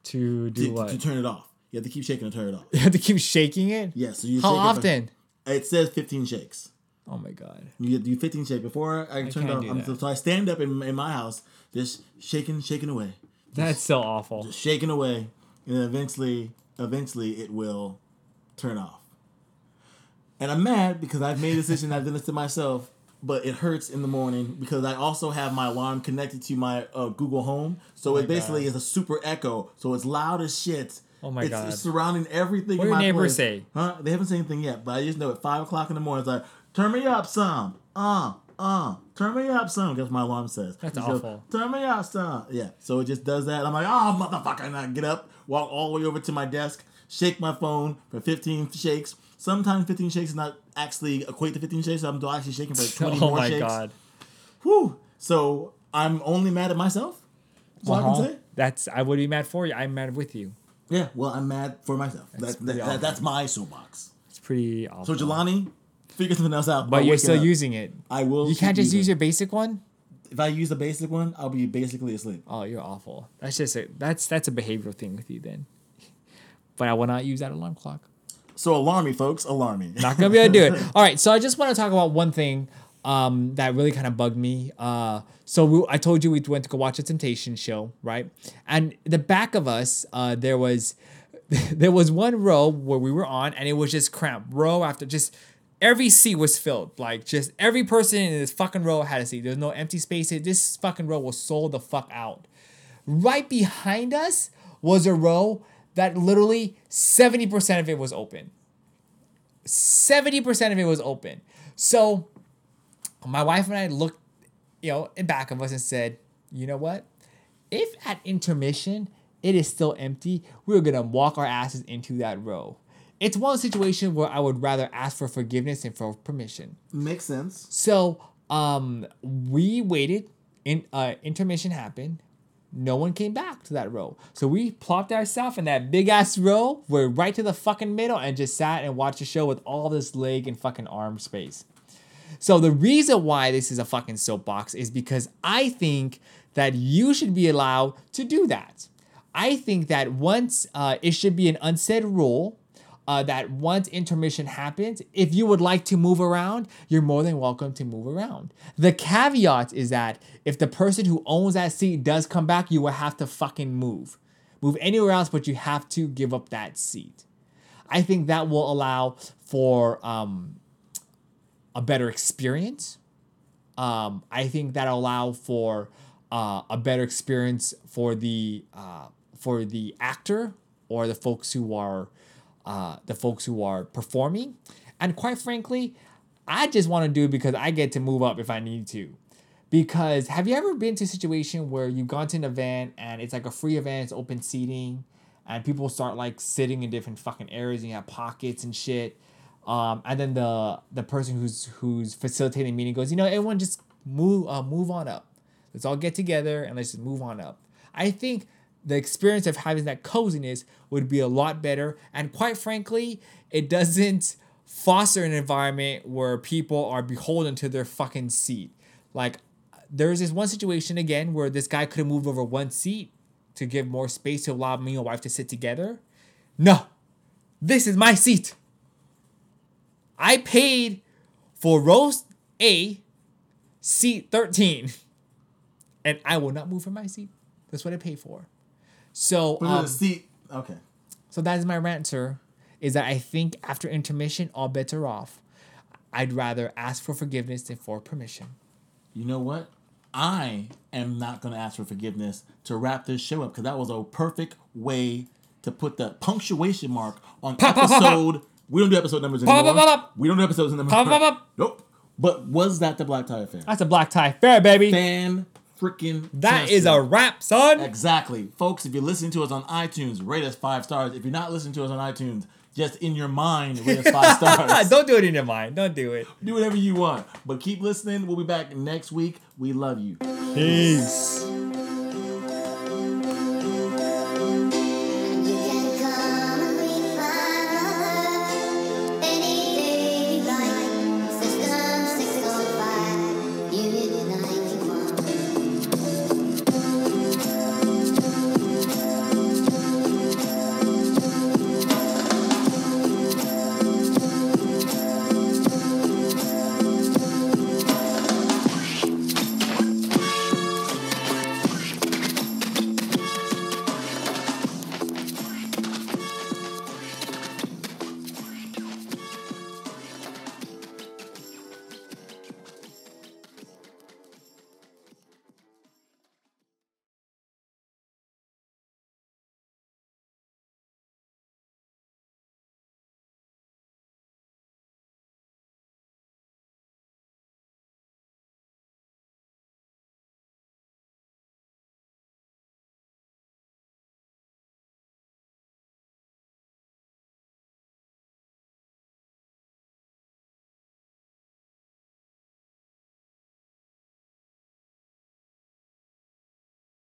To do to, what? to turn it off. You have to keep shaking to turn it off. You have to keep shaking it? Yes. so you How shake it for- often? it says 15 shakes. Oh my god. You get do 15 shakes before I, turn it do I'm- so I stand up in, in my house, just shaking, shaking away, That's so awful. just shaking away, and then eventually, eventually, it will turn off. And I'm mad because I've made a decision. I've done this to myself, but it hurts in the morning because I also have my alarm connected to my uh, Google Home, so Oh it basically God. is a super echo. So it's loud as shit. Oh my it's, God. It's surrounding everything. What in do neighbors place. say? Huh? They haven't said anything yet, but I just know at five o'clock in the morning, it's like, turn me up some. Uh, uh, turn me up some. What my alarm says. That's It goes, awful. Turn me up some. Yeah. So it just does that. I'm like, oh, motherfucker. And I get up, walk all the way over to my desk, shake my phone for 15 shakes. Sometimes 15 shakes is not actually equate to 15 shakes. I'm actually shaking for 20 oh more my shakes. god. Whew. So I'm only mad at myself. That's all I Uh-huh. can say. That's I would be mad for you. I'm mad with you. Yeah. Well, I'm mad for myself. That's That, that, that- that's my soapbox. It's pretty awful. So Jelani, figure something else out. but about you're still using it. I will. You can't just using use your basic one. If I use the basic one, I'll be basically asleep. Oh, you're awful. That's just a that's that's a behavioral thing with you then. But I will not use that alarm clock. So alarm me, folks. Alarm me. Not gonna be able to do it. All right, so I just want to talk about one thing um, that really kind of bugged me. Uh, so we, I told you we went to go watch a Temptation show, right? And the back of us, uh, there was there was one row where we were on, and it was just cramped, row after just every seat was filled. Like just every person in this fucking row had a seat. There's no empty spaces. This fucking row was sold the fuck out. Right behind us was a row that literally 70% of it was open. 70% of it was open. So my wife and I looked, you know, in back of us and said, you know what? If at intermission it is still empty, we're gonna walk our asses into that row. it's one situation where I would rather ask for forgiveness and for permission. Makes sense. So um, we waited. In uh, intermission happened. No one came back to that row. So we plopped ourselves in that big ass row. We're right to the fucking middle and just sat and watched the show with all this leg and fucking arm space. So the reason why this is a fucking soapbox is because I think that you should be allowed to do that. I think that once uh, it should be an unsaid rule uh, that once intermission happens, if you would like to move around, you're more than welcome to move around. The caveat is that if the person who owns that seat does come back, you will have to fucking move. Move anywhere else, but you have to give up that seat. I think that will allow for um, a better experience. Um, I think that'll allow for uh, a better experience for the uh, for the actor or the folks who are uh, the folks who are performing. And quite frankly, I just want to do because I get to move up if I need to. Because have you ever been to a situation where you've gone to an event and it's like a free event, it's open seating, and people start like sitting in different fucking areas and you have pockets and shit. Um, and then the the person who's who's facilitating the meeting goes, you know, everyone just move uh, move on up. Let's all get together and let's just move on up. I think the experience of having that coziness would be a lot better. And quite frankly, it doesn't foster an environment where people are beholden to their fucking seat. Like, there's this one situation again where this guy could have moved over one seat to give more space to allow me and my wife to sit together. No, this is my seat. I paid for roast A, seat 13, and I will not move from my seat. That's what I paid for. So, um, the seat. Okay. so that is my rant, sir. Is that I think after intermission, all bets are off. I'd rather ask for forgiveness than for permission. You know what? I am not going to ask for forgiveness to wrap this show up because that was a perfect way to put the punctuation mark on Pop, pop, pop, pop. episode. We don't do episode numbers anymore. We don't do episodes pop, pop. Nope. But was that the Black Thai Affair? That's a black tie fair, baby. Fan freaking. That is a wrap, son. Exactly, folks. If you're listening to us on iTunes, rate us five stars. If you're not listening to us on iTunes, just in your mind, rate us five stars. Don't do it in your mind. Don't do it. do whatever you want, but keep listening. We'll be back next week. We love you. Peace.